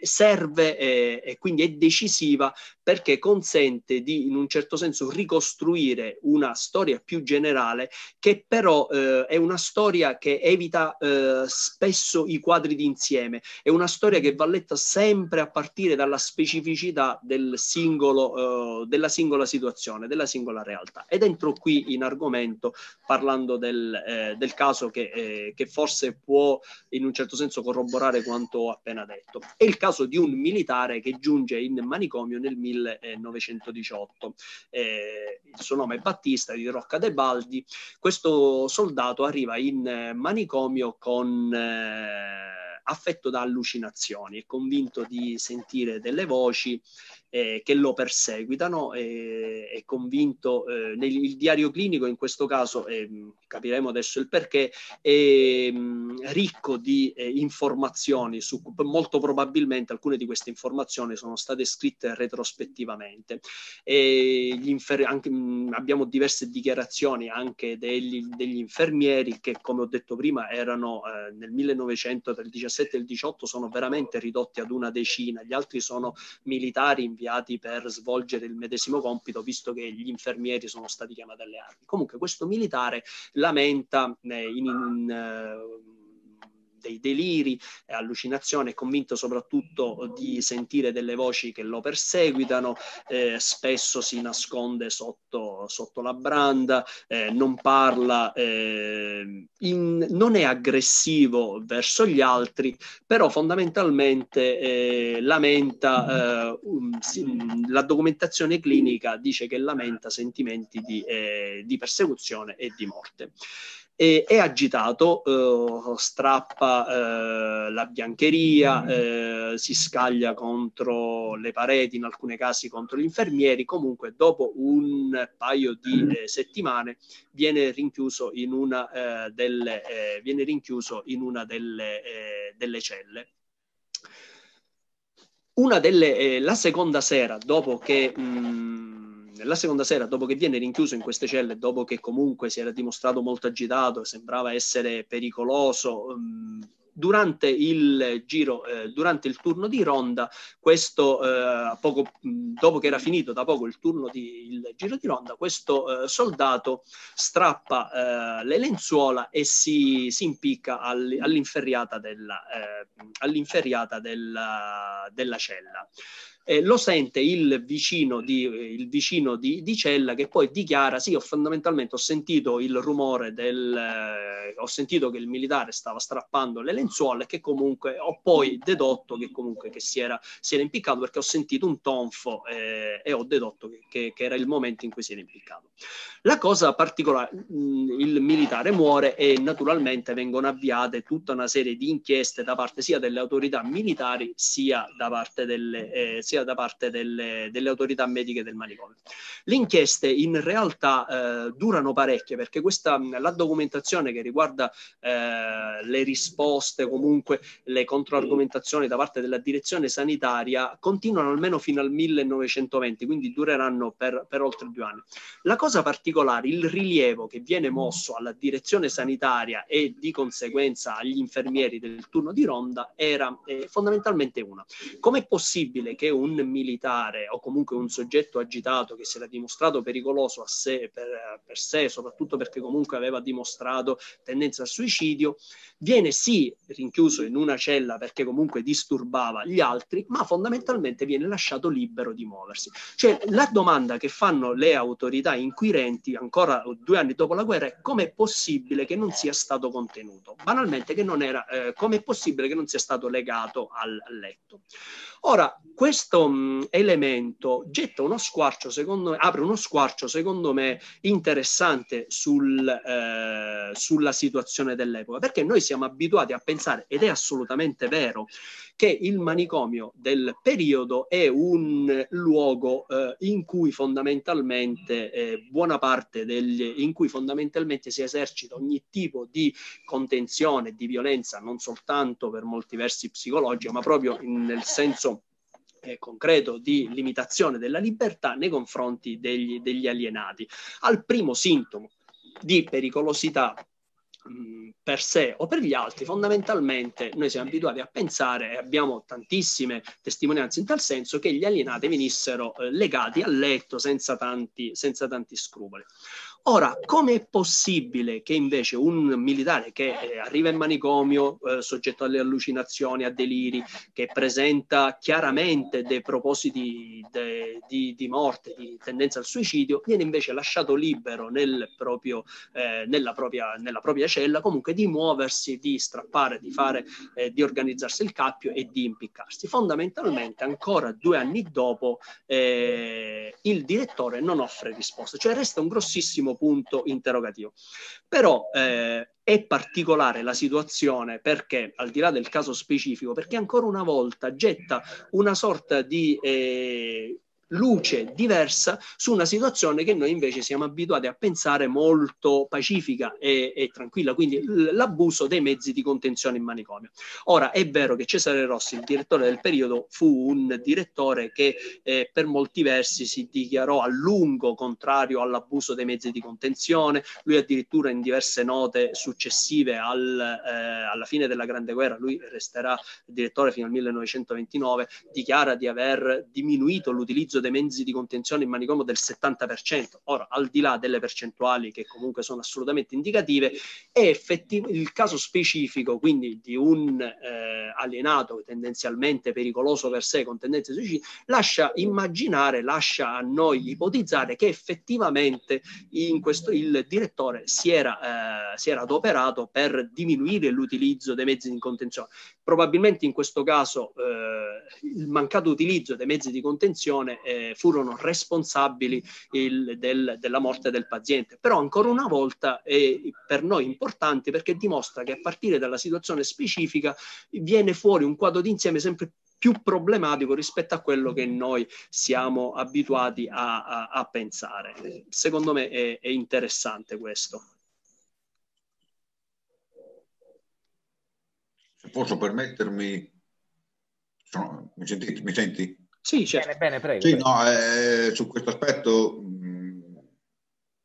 serve eh, e quindi è decisiva perché consente di in un certo senso ricostruire una storia più generale che però eh, è una storia che evita eh, spesso i quadri d'insieme, è una storia che va letta sempre a partire dalla specificità del singolo, eh, della singola situazione, della singola realtà. Ed entro qui in argomento parlando del, eh, del caso che, eh, che forse può in un certo senso corroborare quanto ho appena detto. È il caso caso di un militare che giunge in manicomio nel 1918. Eh, il suo nome è Battista di Rocca de Baldi. Questo soldato arriva in manicomio con... Eh, affetto da allucinazioni, è convinto di sentire delle voci eh, che lo perseguitano. Eh, è convinto, eh, nel il diario clinico in questo caso, ehm, capiremo adesso il perché, è mh, mm, ricco di eh, informazioni, su, molto probabilmente alcune di queste informazioni sono state scritte retrospettivamente. Infer- anche, mh, mm, abbiamo diverse dichiarazioni anche degli, degli, infermieri che, come ho detto prima, erano eh, nel 1900, tra il 17 e il 18, sono veramente ridotti ad una decina, gli altri sono militari inviati per svolgere il medesimo compito, visto che gli infermieri sono stati chiamati alle armi. Comunque questo militare lamenta eh, in, in dei deliri, allucinazione, è convinto soprattutto di sentire delle voci che lo perseguitano, eh, spesso si nasconde sotto, sotto la branda, eh, non parla, eh, in, non è aggressivo verso gli altri, però fondamentalmente eh, lamenta, eh, um, si, la documentazione clinica dice che lamenta sentimenti di, eh, di persecuzione e di morte e, è agitato, eh, strappa eh, la biancheria, eh, si scaglia contro le pareti, in alcuni casi contro gli infermieri, comunque dopo un paio di eh, settimane viene rinchiuso in una, eh, delle, eh, viene rinchiuso in una delle, delle celle. Una delle, la seconda sera, dopo che mh, mm, nella seconda sera, dopo che viene rinchiuso in queste celle, dopo che comunque si era dimostrato molto agitato, sembrava essere pericoloso, um, durante il giro, eh, durante il turno di ronda, questo eh, poco, dopo che era finito da poco il turno di il giro di ronda, questo eh, soldato strappa eh, le lenzuola e si, si impicca all, all'inferriata, della, eh, all'inferriata della, della cella eh, lo sente il vicino, di, il vicino di, di, Cella che poi dichiara sì, ho fondamentalmente ho sentito il rumore del... Eh, ho sentito che il militare stava strappando le lenzuola e che comunque ho poi dedotto che comunque che si, era, si era impiccato perché ho sentito un tonfo eh, e ho dedotto che, che, che, era il momento in cui si era impiccato. La cosa particolare, mh, il militare muore e naturalmente vengono avviate tutta una serie di inchieste da parte sia delle autorità militari sia da parte delle... Eh, sia da parte delle, delle autorità mediche del manicomio. Le inchieste in realtà eh, durano parecchie perché questa, la documentazione che riguarda eh, le risposte, comunque le controargomentazioni da parte della direzione sanitaria continuano almeno fino al 1920, quindi dureranno per, per oltre due anni. La cosa particolare, il rilievo che viene mosso alla direzione sanitaria e di conseguenza agli infermieri del turno di ronda era eh, fondamentalmente una. Com'è possibile che un un militare o comunque un soggetto agitato che si era dimostrato pericoloso a sé, per, per sé, soprattutto perché comunque aveva dimostrato tendenza al suicidio, viene sì rinchiuso in una cella perché comunque disturbava gli altri, ma fondamentalmente viene lasciato libero di muoversi. Cioè la domanda che fanno le autorità inquirenti ancora due anni dopo la guerra è come è possibile che non sia stato contenuto? Banalmente che non era, eh, come è possibile che non sia stato legato al, al letto? Ora, questo mh, elemento getta uno squarcio, secondo me, apre uno squarcio, secondo me, interessante sul, eh, sulla situazione dell'epoca, perché noi siamo abituati a pensare, ed è assolutamente vero, che il manicomio del periodo è un luogo eh, in cui fondamentalmente eh, buona parte degli, in cui fondamentalmente si esercita ogni tipo di contenzione, di violenza, non soltanto per molti versi psicologica, ma proprio in, nel senso eh, concreto di limitazione della libertà nei confronti degli, degli alienati. Al primo sintomo di pericolosità per sé o per gli altri, fondamentalmente noi siamo abituati a pensare e abbiamo tantissime testimonianze in tal senso che gli alienati venissero eh, legati al letto senza tanti, senza tanti scrupoli. Ora, come è possibile che invece un militare che eh, arriva in manicomio eh, soggetto alle allucinazioni, a deliri, che presenta chiaramente dei propositi de, di, di, morte, di tendenza al suicidio, viene invece lasciato libero nel proprio, eh, nella, propria, nella propria cella, comunque di muoversi, di strappare, di fare, eh, di organizzarsi il cappio e di impiccarsi. Fondamentalmente, ancora due anni dopo, eh, il direttore non offre risposta, cioè resta un grossissimo punto interrogativo. Però eh, è particolare la situazione perché, al di là del caso specifico, perché ancora una volta getta una sorta di eh, luce diversa su una situazione che noi invece siamo abituati a pensare molto pacifica e, e tranquilla, quindi l'abuso dei mezzi di contenzione in manicomio. Ora è vero che Cesare Rossi, il direttore del periodo, fu un direttore che eh, per molti versi si dichiarò a lungo contrario all'abuso dei mezzi di contenzione, lui addirittura in diverse note successive al, eh, alla fine della Grande Guerra, lui resterà direttore fino al 1929, dichiara di aver diminuito l'utilizzo l'utilizzo dei mezzi di contenzione in manicomio del 70%. Ora, al di là delle percentuali che comunque sono assolutamente indicative, è effettiv- il caso specifico, quindi di un eh, alienato tendenzialmente pericoloso per sé con tendenze suicide, lascia immaginare, lascia a noi ipotizzare che effettivamente in questo, il direttore si era, eh, si era adoperato per diminuire l'utilizzo dei mezzi di contenzione. Probabilmente in questo caso eh, il mancato utilizzo dei mezzi di contenzione eh, furono responsabili il, del, della morte del paziente. Però ancora una volta è per noi importante perché dimostra che a partire dalla situazione specifica viene fuori un quadro d'insieme sempre più problematico rispetto a quello che noi siamo abituati a, a, a pensare. Secondo me è, è interessante questo. Se posso permettermi, sono, mi, sentite, mi senti? Sì, certo. Bene, bene, prego. Sì, prego. no, eh, su questo aspetto mh,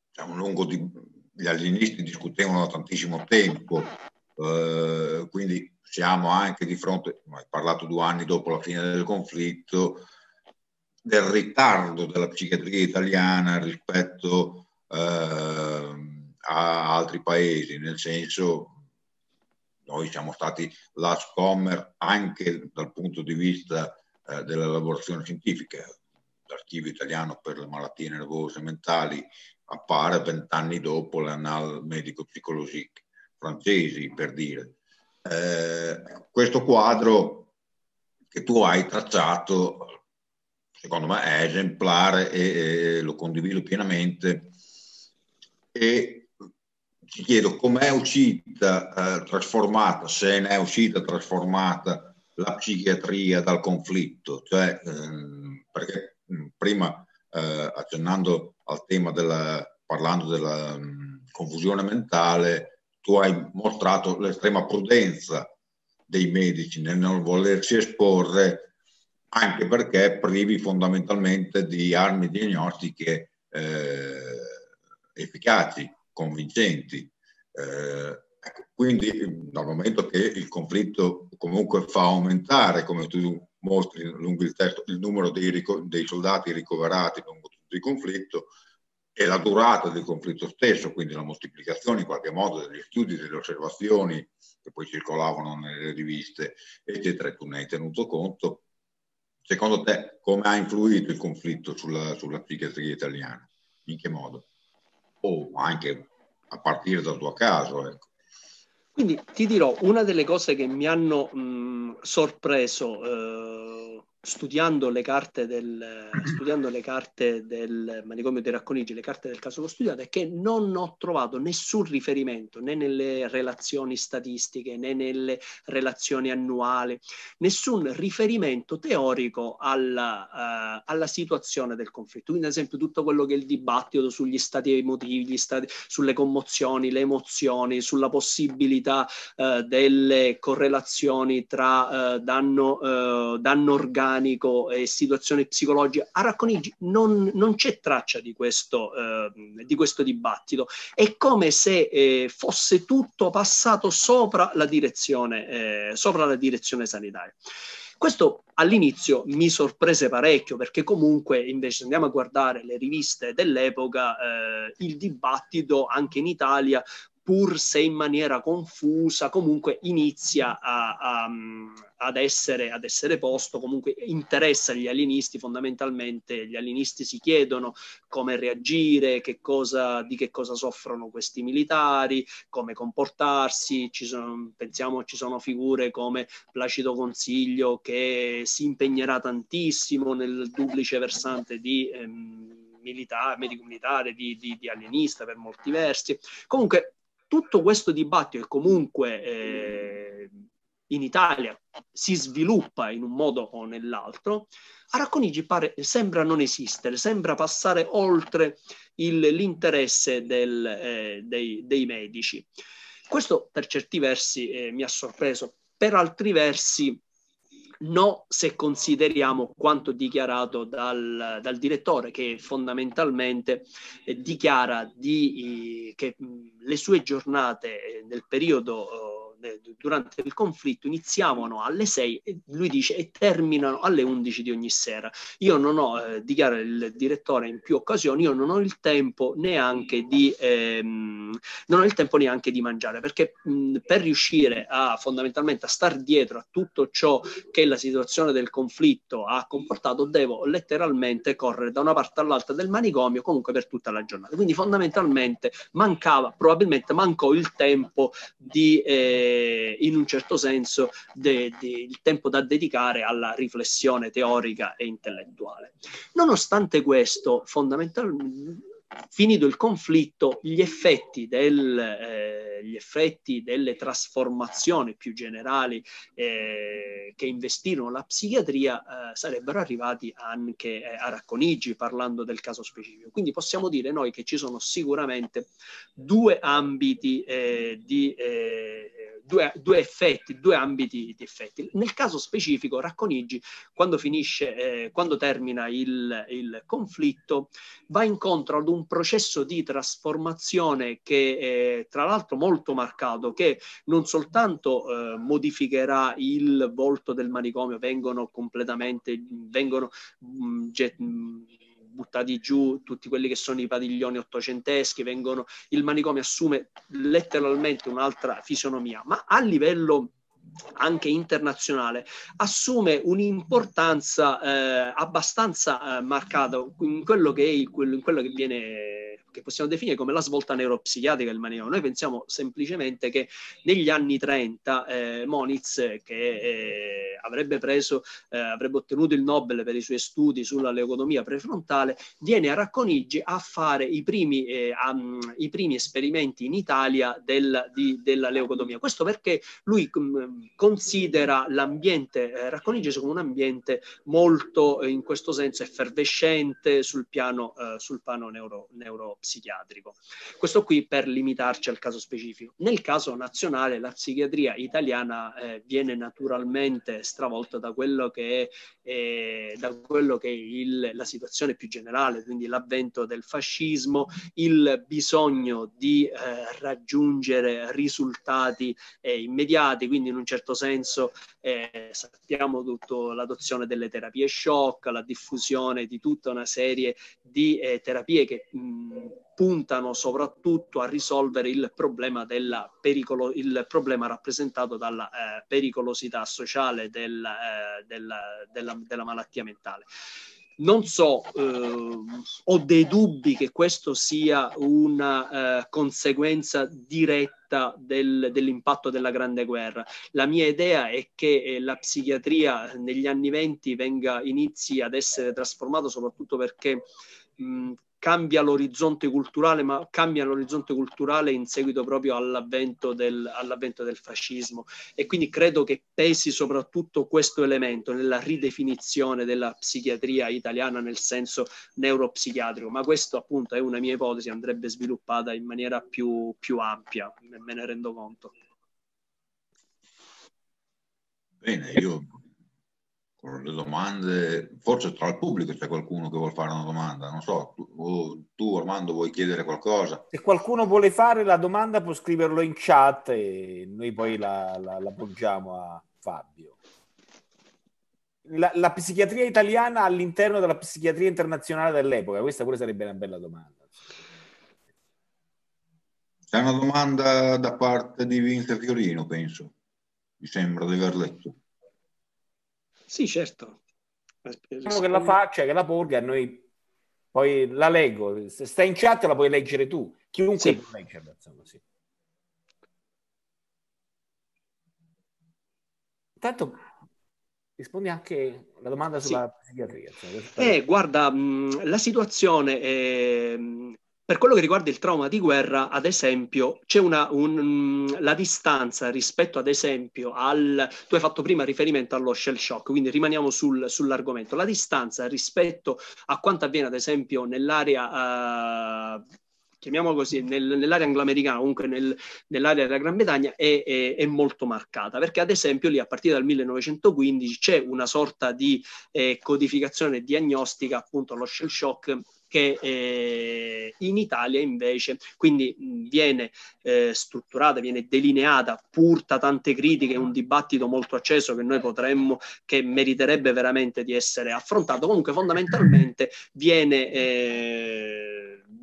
diciamo, lungo di, gli alienisti discutevano da tantissimo tempo, eh, quindi siamo anche di fronte, hai parlato due anni dopo la fine del conflitto, del ritardo della psichiatria italiana rispetto eh, a altri paesi, nel senso noi siamo stati la scommer anche dal punto di vista eh, della lavorazione scientifica. L'archivio italiano per le malattie nervose mentali appare vent'anni dopo l'Annal medico-psicologique francesi, per dire. Eh, questo quadro che tu hai tracciato, secondo me, è esemplare e, e lo condivido pienamente. E ti chiedo com'è uscita eh, trasformata, se ne è uscita trasformata la psichiatria dal conflitto, cioè, ehm, perché prima eh, accennando al tema della, parlando della mh, confusione mentale, tu hai mostrato l'estrema prudenza dei medici nel non volersi esporre, anche perché privi fondamentalmente di armi diagnostiche eh, efficaci, convincenti. Eh, Ecco, quindi dal momento che il conflitto comunque fa aumentare, come tu mostri lungo il testo, il numero dei, rico- dei soldati ricoverati lungo tutto il conflitto e la durata del conflitto stesso, quindi la moltiplicazione in qualche modo degli studi, delle osservazioni che poi circolavano nelle riviste, eccetera, e tu ne hai tenuto conto. Secondo te come ha influito il conflitto sulla, sulla psichiatria italiana? In che modo? O anche a partire dal tuo caso, ecco. Quindi ti dirò, una delle cose che mi hanno mh, sorpreso eh, studiando le carte del, <clears throat> studiando le carte del manicomio di Racconigi, le carte del caso che ho studiato, è che non ho trovato nessun riferimento né nelle relazioni statistiche né nelle relazioni annuali, nessun riferimento teorico alla, uh, alla situazione del conflitto. Quindi, ad esempio, tutto quello che è il dibattito sugli stati emotivi, stati, sulle commozioni, le emozioni, sulla possibilità uh, delle correlazioni tra uh, danno, danno organico organico e situazione psicologica, a Racconigi non, non c'è traccia di questo, eh, di questo, dibattito. È come se eh, fosse tutto passato sopra la direzione, eh, sopra la direzione sanitaria. Questo all'inizio mi sorprese parecchio perché comunque invece andiamo a guardare le riviste dell'epoca, eh, il dibattito anche in Italia pur se in maniera confusa, comunque inizia a, a, ad, essere, ad, essere, posto, comunque interessa gli alienisti, fondamentalmente gli alienisti si chiedono come reagire, che cosa, di che cosa soffrono questi militari, come comportarsi, ci sono, pensiamo ci sono figure come Placido Consiglio che si impegnerà tantissimo nel duplice versante di... Ehm, militare, medico-militare, di, di, di alienista per molti versi. Comunque tutto questo dibattito che comunque eh, in Italia si sviluppa in un modo o nell'altro, a Racconigi pare, sembra non esistere, sembra passare oltre il, l'interesse del, eh, dei, dei, medici. Questo per certi versi eh, mi ha sorpreso, per altri versi no se consideriamo quanto dichiarato dal, dal direttore che fondamentalmente eh, dichiara di, eh, che mh, le sue giornate eh, nel periodo durante il conflitto iniziavano alle 6 e lui dice e terminano alle 11 di ogni sera. Io non ho, eh, dichiara il direttore in più occasioni, io non ho il tempo neanche di, ehm, non ho il tempo neanche di mangiare perché mh, per riuscire a fondamentalmente a star dietro a tutto ciò che la situazione del conflitto ha comportato, devo letteralmente correre da una parte all'altra del manicomio comunque per tutta la giornata. Quindi fondamentalmente mancava, probabilmente mancò il tempo di... Eh, in un certo senso de, de, il tempo da dedicare alla riflessione teorica e intellettuale. Nonostante questo, fondamentalmente finito il conflitto, gli effetti, del, eh, gli effetti, delle trasformazioni più generali eh, che investirono la psichiatria eh, sarebbero arrivati anche eh, a Racconigi, parlando del caso specifico. Quindi possiamo dire noi che ci sono sicuramente due ambiti eh, di eh, due, due, effetti, due ambiti di effetti. Nel caso specifico, Racconigi, quando finisce, eh, quando termina il, il, conflitto, va incontro ad un processo di trasformazione che è tra l'altro molto marcato, che non soltanto eh, modificherà il volto del manicomio, vengono completamente, vengono mh, get, mh, buttati giù tutti quelli che sono i padiglioni ottocenteschi, vengono, il manicomio assume letteralmente un'altra fisionomia, ma a livello anche internazionale, assume un'importanza eh, abbastanza eh, marcata in quello, che è, in quello che viene che possiamo definire come la svolta neuropsichiatrica del manicomio. Noi pensiamo semplicemente che negli anni 30 eh, Moniz, che eh, avrebbe preso, eh, avrebbe ottenuto il Nobel per i suoi studi sulla leucotomia prefrontale, viene a Racconigi a fare i primi, eh, a, i primi esperimenti in Italia del, di, della leucotomia. Questo perché lui um, considera l'ambiente eh, racconigese come un ambiente molto, eh, in questo senso, effervescente sul piano, sul piano neuro, neuro psichiatrico. Questo qui per limitarci al caso specifico. Nel caso nazionale la psichiatria italiana eh, viene naturalmente stravolta da quello che è, eh, da quello che è il, la situazione più generale, quindi l'avvento del fascismo, il bisogno di eh, raggiungere risultati eh, immediati, quindi in un certo senso eh, sappiamo tutto l'adozione delle terapie shock, la diffusione di tutta una serie di eh, terapie che mh, puntano soprattutto a risolvere il problema, della pericolo, il problema rappresentato dalla eh, pericolosità sociale del, eh, della, della, della, malattia mentale. Non so, eh, ho dei dubbi che questo sia una eh, conseguenza diretta del, dell'impatto della Grande Guerra. La mia idea è che eh, la psichiatria negli anni venti venga, inizi ad essere trasformata soprattutto perché mh, cambia l'orizzonte culturale, ma cambia l'orizzonte culturale in seguito proprio all'avvento del, all'avvento del fascismo. E quindi credo che pesi soprattutto questo elemento nella ridefinizione della psichiatria italiana nel senso neuropsichiatrico. Ma questo appunto è una mia ipotesi, andrebbe sviluppata in maniera più, più ampia, me ne rendo conto. Bene, io le domande, forse tra il pubblico c'è qualcuno che vuole fare una domanda, non so, tu, tu Armando vuoi chiedere qualcosa? Se qualcuno vuole fare la domanda può scriverlo in chat e noi poi la, la, la poggiamo a Fabio. La, la, psichiatria italiana all'interno della psichiatria internazionale dell'epoca, questa pure sarebbe una bella domanda. C'è una domanda da parte di Vince Fiorino, penso. Mi sembra di aver letto. Sì, certo. Diciamo che la faccia, che la porga, noi poi la leggo. Se stai in chat la puoi leggere tu. Chiunque Sì. può leggerla, insomma, sì. Intanto rispondi anche alla domanda Sì. sulla psichiatria. insomma, questa- Eh, guarda, mh, la situazione, ehm, per quello che riguarda il trauma di guerra, ad esempio, c'è una, un- mh, la distanza rispetto, ad esempio, al... Tu hai fatto prima riferimento allo shell shock, quindi rimaniamo sul- sull'argomento. La distanza rispetto a quanto avviene, ad esempio, nell'area... eh, chiamiamolo così, nel- nell'area angloamericana, comunque nel- nell'area della Gran Bretagna, è, è- è molto marcata, perché ad esempio lì a partire dal 1915 c'è una sorta di eh, codificazione diagnostica, appunto lo shell shock, che eh, in Italia invece quindi mh, viene eh, strutturata, viene delineata pur da tante critiche, un dibattito molto acceso che noi potremmo, che meriterebbe veramente di essere affrontato. Comunque fondamentalmente viene eh,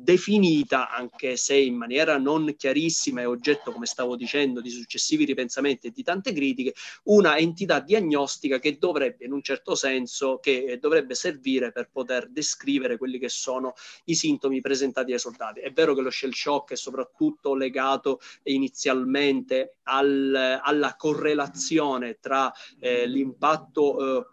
definita, anche se in maniera non chiarissima e oggetto, come stavo dicendo, di successivi ripensamenti e di tante critiche, una entità diagnostica che dovrebbe in un certo senso che eh, dovrebbe servire per poter descrivere quelli che sono i sintomi presentati dai soldati. È vero che lo shell shock è soprattutto legato inizialmente al- alla correlazione tra eh, l'impatto eh,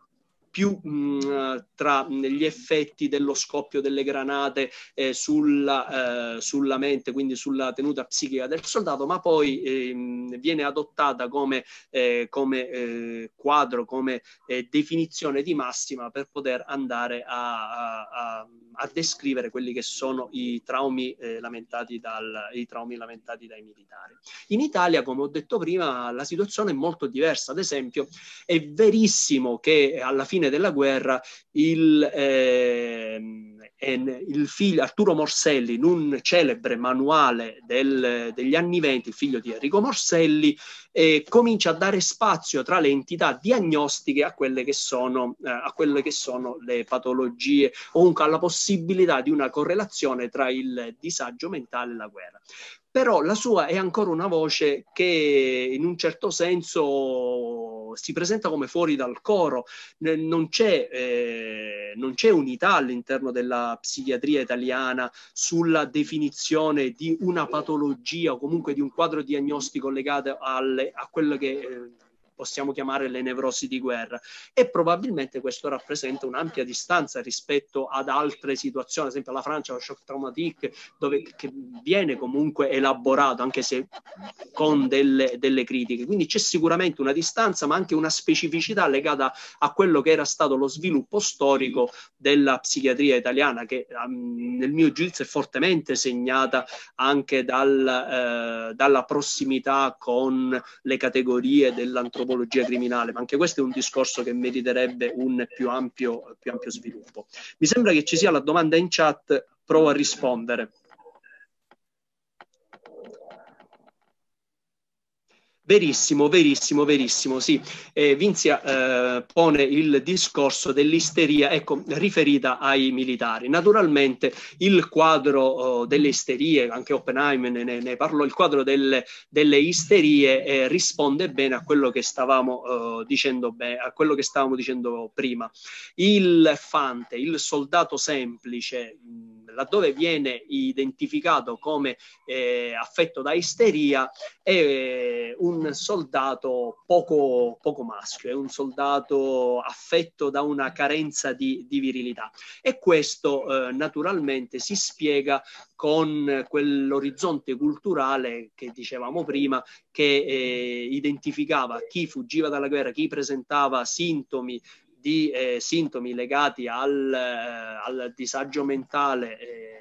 più mh, tra gli effetti dello scoppio delle granate eh, sulla, eh, sulla mente, quindi sulla tenuta psichica del soldato, ma poi ehm, viene adottata come, eh, come eh, quadro, come eh, definizione di massima per poter andare a, a- a- descrivere quelli che sono i traumi, eh, lamentati dal, i traumi lamentati dai militari. In Italia, come ho detto prima, la situazione è molto diversa. Ad esempio, è verissimo che alla fine della guerra il, en- il figlio Arturo Morselli, in un celebre manuale del- degli anni 20, il figlio di Enrico Morselli, eh, comincia a dare spazio tra le entità diagnostiche a quelle che sono, eh, a quelle che sono le patologie o comunque alla possibilità di una correlazione tra il disagio mentale e la guerra. Però la sua è ancora una voce che in un certo senso si presenta come fuori dal coro, non c'è, eh, non c'è unità all'interno della psichiatria italiana sulla definizione di una patologia o comunque di un quadro diagnostico legato alle- a quello che eh, possiamo chiamare le nevrosi di guerra e probabilmente questo rappresenta un'ampia distanza rispetto ad altre situazioni, ad esempio la Francia, lo shock traumatique, dove che viene comunque elaborato anche se con delle, delle critiche. Quindi c'è sicuramente una distanza, ma anche una specificità legata a quello che era stato lo sviluppo storico della psichiatria italiana, che um, nel mio giudizio è fortemente segnata anche dal, eh, dalla prossimità con le categorie dell'antropologia criminale, ma anche questo è un discorso che meriterebbe un più ampio, più ampio sviluppo. Mi sembra che ci sia la domanda in chat, provo a rispondere. Verissimo, verissimo, verissimo, sì. Eh, Vinzia eh, pone il discorso dell'isteria, ecco, riferita ai militari. Naturalmente il quadro oh, delle isterie, anche Oppenheimer ne, ne parlò, il quadro delle, delle isterie eh, risponde bene a quello che stavamo eh, dicendo, beh, a quello che stavamo dicendo prima. Il fante, il soldato semplice, mh, laddove viene identificato come eh, affetto da isteria, è un soldato poco, poco maschio, è un soldato affetto da una carenza di, di virilità. E questo eh, naturalmente si spiega con quell'orizzonte culturale che dicevamo prima che eh, identificava chi fuggiva dalla guerra, chi presentava sintomi di eh, sintomi legati al, eh, al disagio mentale eh,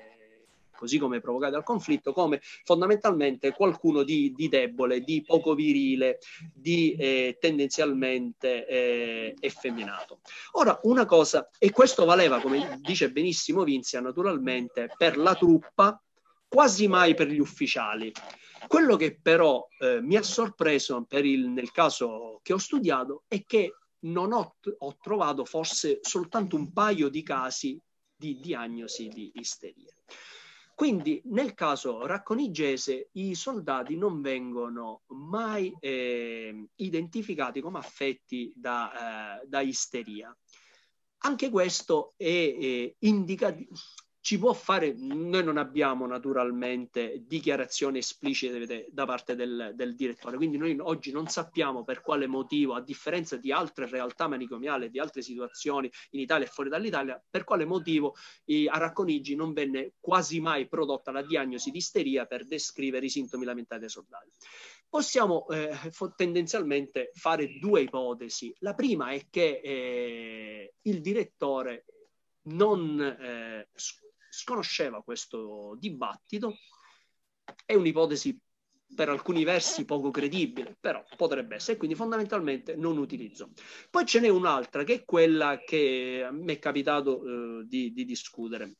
così come provocati dal conflitto, come fondamentalmente qualcuno di, di debole, di poco virile, di eh, tendenzialmente eh, effeminato. Ora, una cosa, e questo valeva, come dice benissimo Vinzia, naturalmente, per la truppa, quasi mai per gli ufficiali. Quello che però eh, mi ha sorpreso il, nel caso che ho studiato è che non ho, ho trovato forse soltanto un paio di casi di diagnosi di isteria. Quindi nel caso racconigese i soldati non vengono mai eh, identificati come affetti da, eh, da isteria. Anche questo è, è indicativo ci può fare, noi non abbiamo naturalmente dichiarazioni esplicite da parte del, del, direttore, quindi noi oggi non sappiamo per quale motivo, a differenza di altre realtà manicomiali, di altre situazioni in Italia e fuori dall'Italia, per quale motivo eh, a Racconigi non venne quasi mai prodotta la diagnosi di isteria per descrivere i sintomi lamentati dai soldati. Possiamo eh, tendenzialmente fare due ipotesi. La prima è che eh, il direttore non eh, sconosceva questo dibattito. È un'ipotesi per alcuni versi poco credibile, però potrebbe essere, quindi fondamentalmente non utilizzo. Poi ce n'è un'altra che è quella che mi è capitato eh, di, di discutere.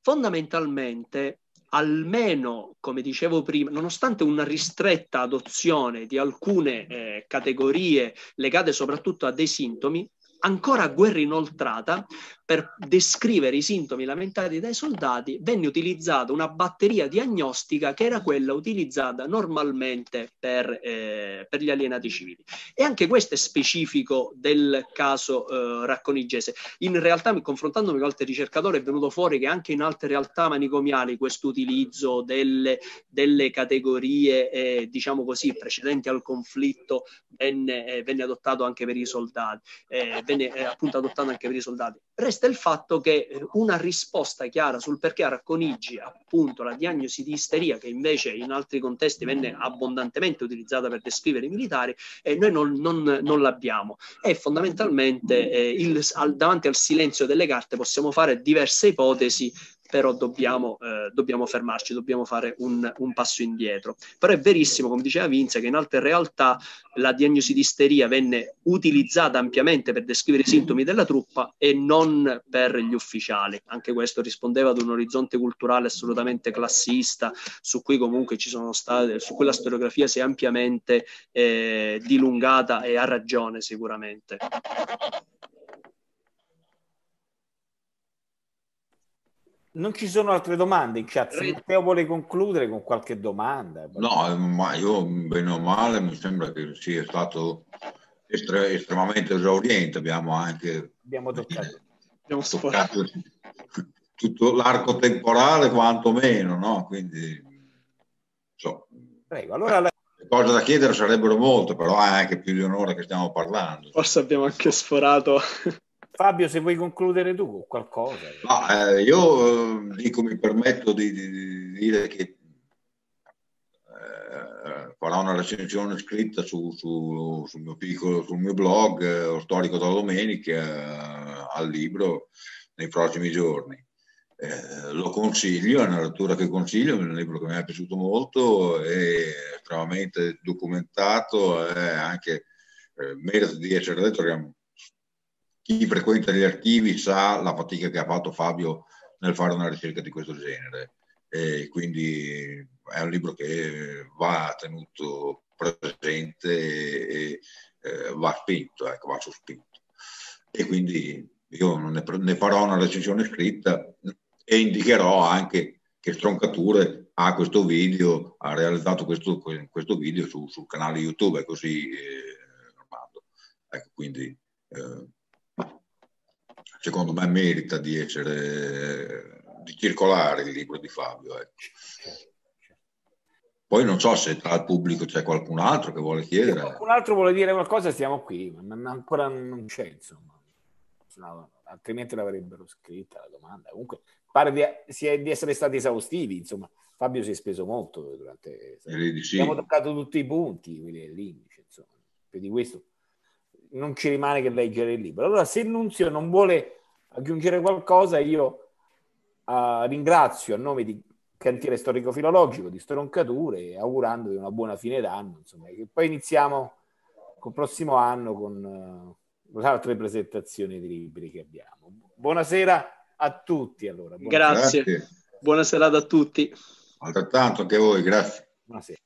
Fondamentalmente almeno, come dicevo prima, nonostante una ristretta adozione di alcune eh, categorie legate soprattutto a dei sintomi, ancora guerra inoltrata, per descrivere i sintomi lamentati dai soldati, venne utilizzata una batteria diagnostica che era quella utilizzata normalmente per, eh, per gli alienati civili. E anche questo è specifico del caso eh, racconigese. In realtà, confrontandomi con altri ricercatori, è venuto fuori che anche in altre realtà manicomiali questo utilizzo delle, delle categorie, eh, diciamo così, precedenti al conflitto venne, eh, venne adottato anche per i soldati, eh, venne eh, appunto adottato anche per i soldati. Resta il fatto che eh, una risposta chiara sul perché a Racconigi, appunto, la diagnosi di isteria, che invece in altri contesti venne abbondantemente utilizzata per descrivere i militari, eh, noi non, non, non, l'abbiamo. E fondamentalmente eh, il, al, davanti al silenzio delle carte possiamo fare diverse ipotesi però dobbiamo, eh, dobbiamo fermarci, dobbiamo fare un, un, passo indietro. Però è verissimo, come diceva Vince, che in altre realtà la diagnosi di isteria venne utilizzata ampiamente per descrivere i sintomi della truppa e non per gli ufficiali. Anche questo rispondeva ad un orizzonte culturale assolutamente classista, su cui comunque ci sono state, su cui la storiografia si è ampiamente eh, dilungata e ha ragione sicuramente. Non ci sono altre domande in chat. Se Matteo vuole concludere con qualche domanda. No, ma io bene o male mi sembra che sia stato estre- estremamente esauriente. Abbiamo anche abbiamo toccato, abbiamo toccato <laughs> tutto l'arco temporale, quantomeno, no? Quindi, so. Prego, allora la... Le cose da chiedere sarebbero molte, però è anche più di un'ora che stiamo parlando. Forse abbiamo anche sforato Fabio, se vuoi concludere tu con qualcosa. No, eh, io eh, dico, mi permetto di, di, di dire che eh, farò una recensione scritta su, su, sul, mio piccolo, sul mio blog eh, Storico da Domenica eh, al libro nei prossimi giorni. Eh, lo consiglio, è una lettura che consiglio, è un libro che mi è piaciuto molto, è estremamente documentato, è anche eh, merita di essere letto chi frequenta gli archivi sa la fatica che ha fatto Fabio nel fare una ricerca di questo genere. E quindi è un libro che va tenuto presente e, e va spinto, ecco, va sospinto. E quindi io ne, ne farò una recensione scritta e indicherò anche che Stroncature ha questo video, ha realizzato questo, questo video su, sul canale YouTube, così eh, Ecco, quindi eh, secondo me merita di essere di circolare il libro di Fabio. Ecco. Poi non so se tra il pubblico c'è qualcun altro che vuole chiedere. Se qualcun altro vuole dire qualcosa, stiamo qui, ma ancora non c'è, insomma. No, altrimenti l'avrebbero scritta la domanda. Comunque pare di, di, essere stati esaustivi, insomma. Fabio si è speso molto durante... Sì. Abbiamo toccato tutti i punti, l'indice, insomma. Per di questo non ci rimane che leggere il libro. Allora, se Nunzio non vuole aggiungere qualcosa, io uh, ringrazio a nome di Cantiere Storico Filologico di Stroncature, augurandovi una buona fine d'anno, insomma, che poi iniziamo col prossimo anno con uh, altre presentazioni di libri che abbiamo. Buonasera a tutti, allora. Buonasera. Grazie. Grazie. Buona serata a tutti. Altrettanto anche a voi, grazie. Buonasera.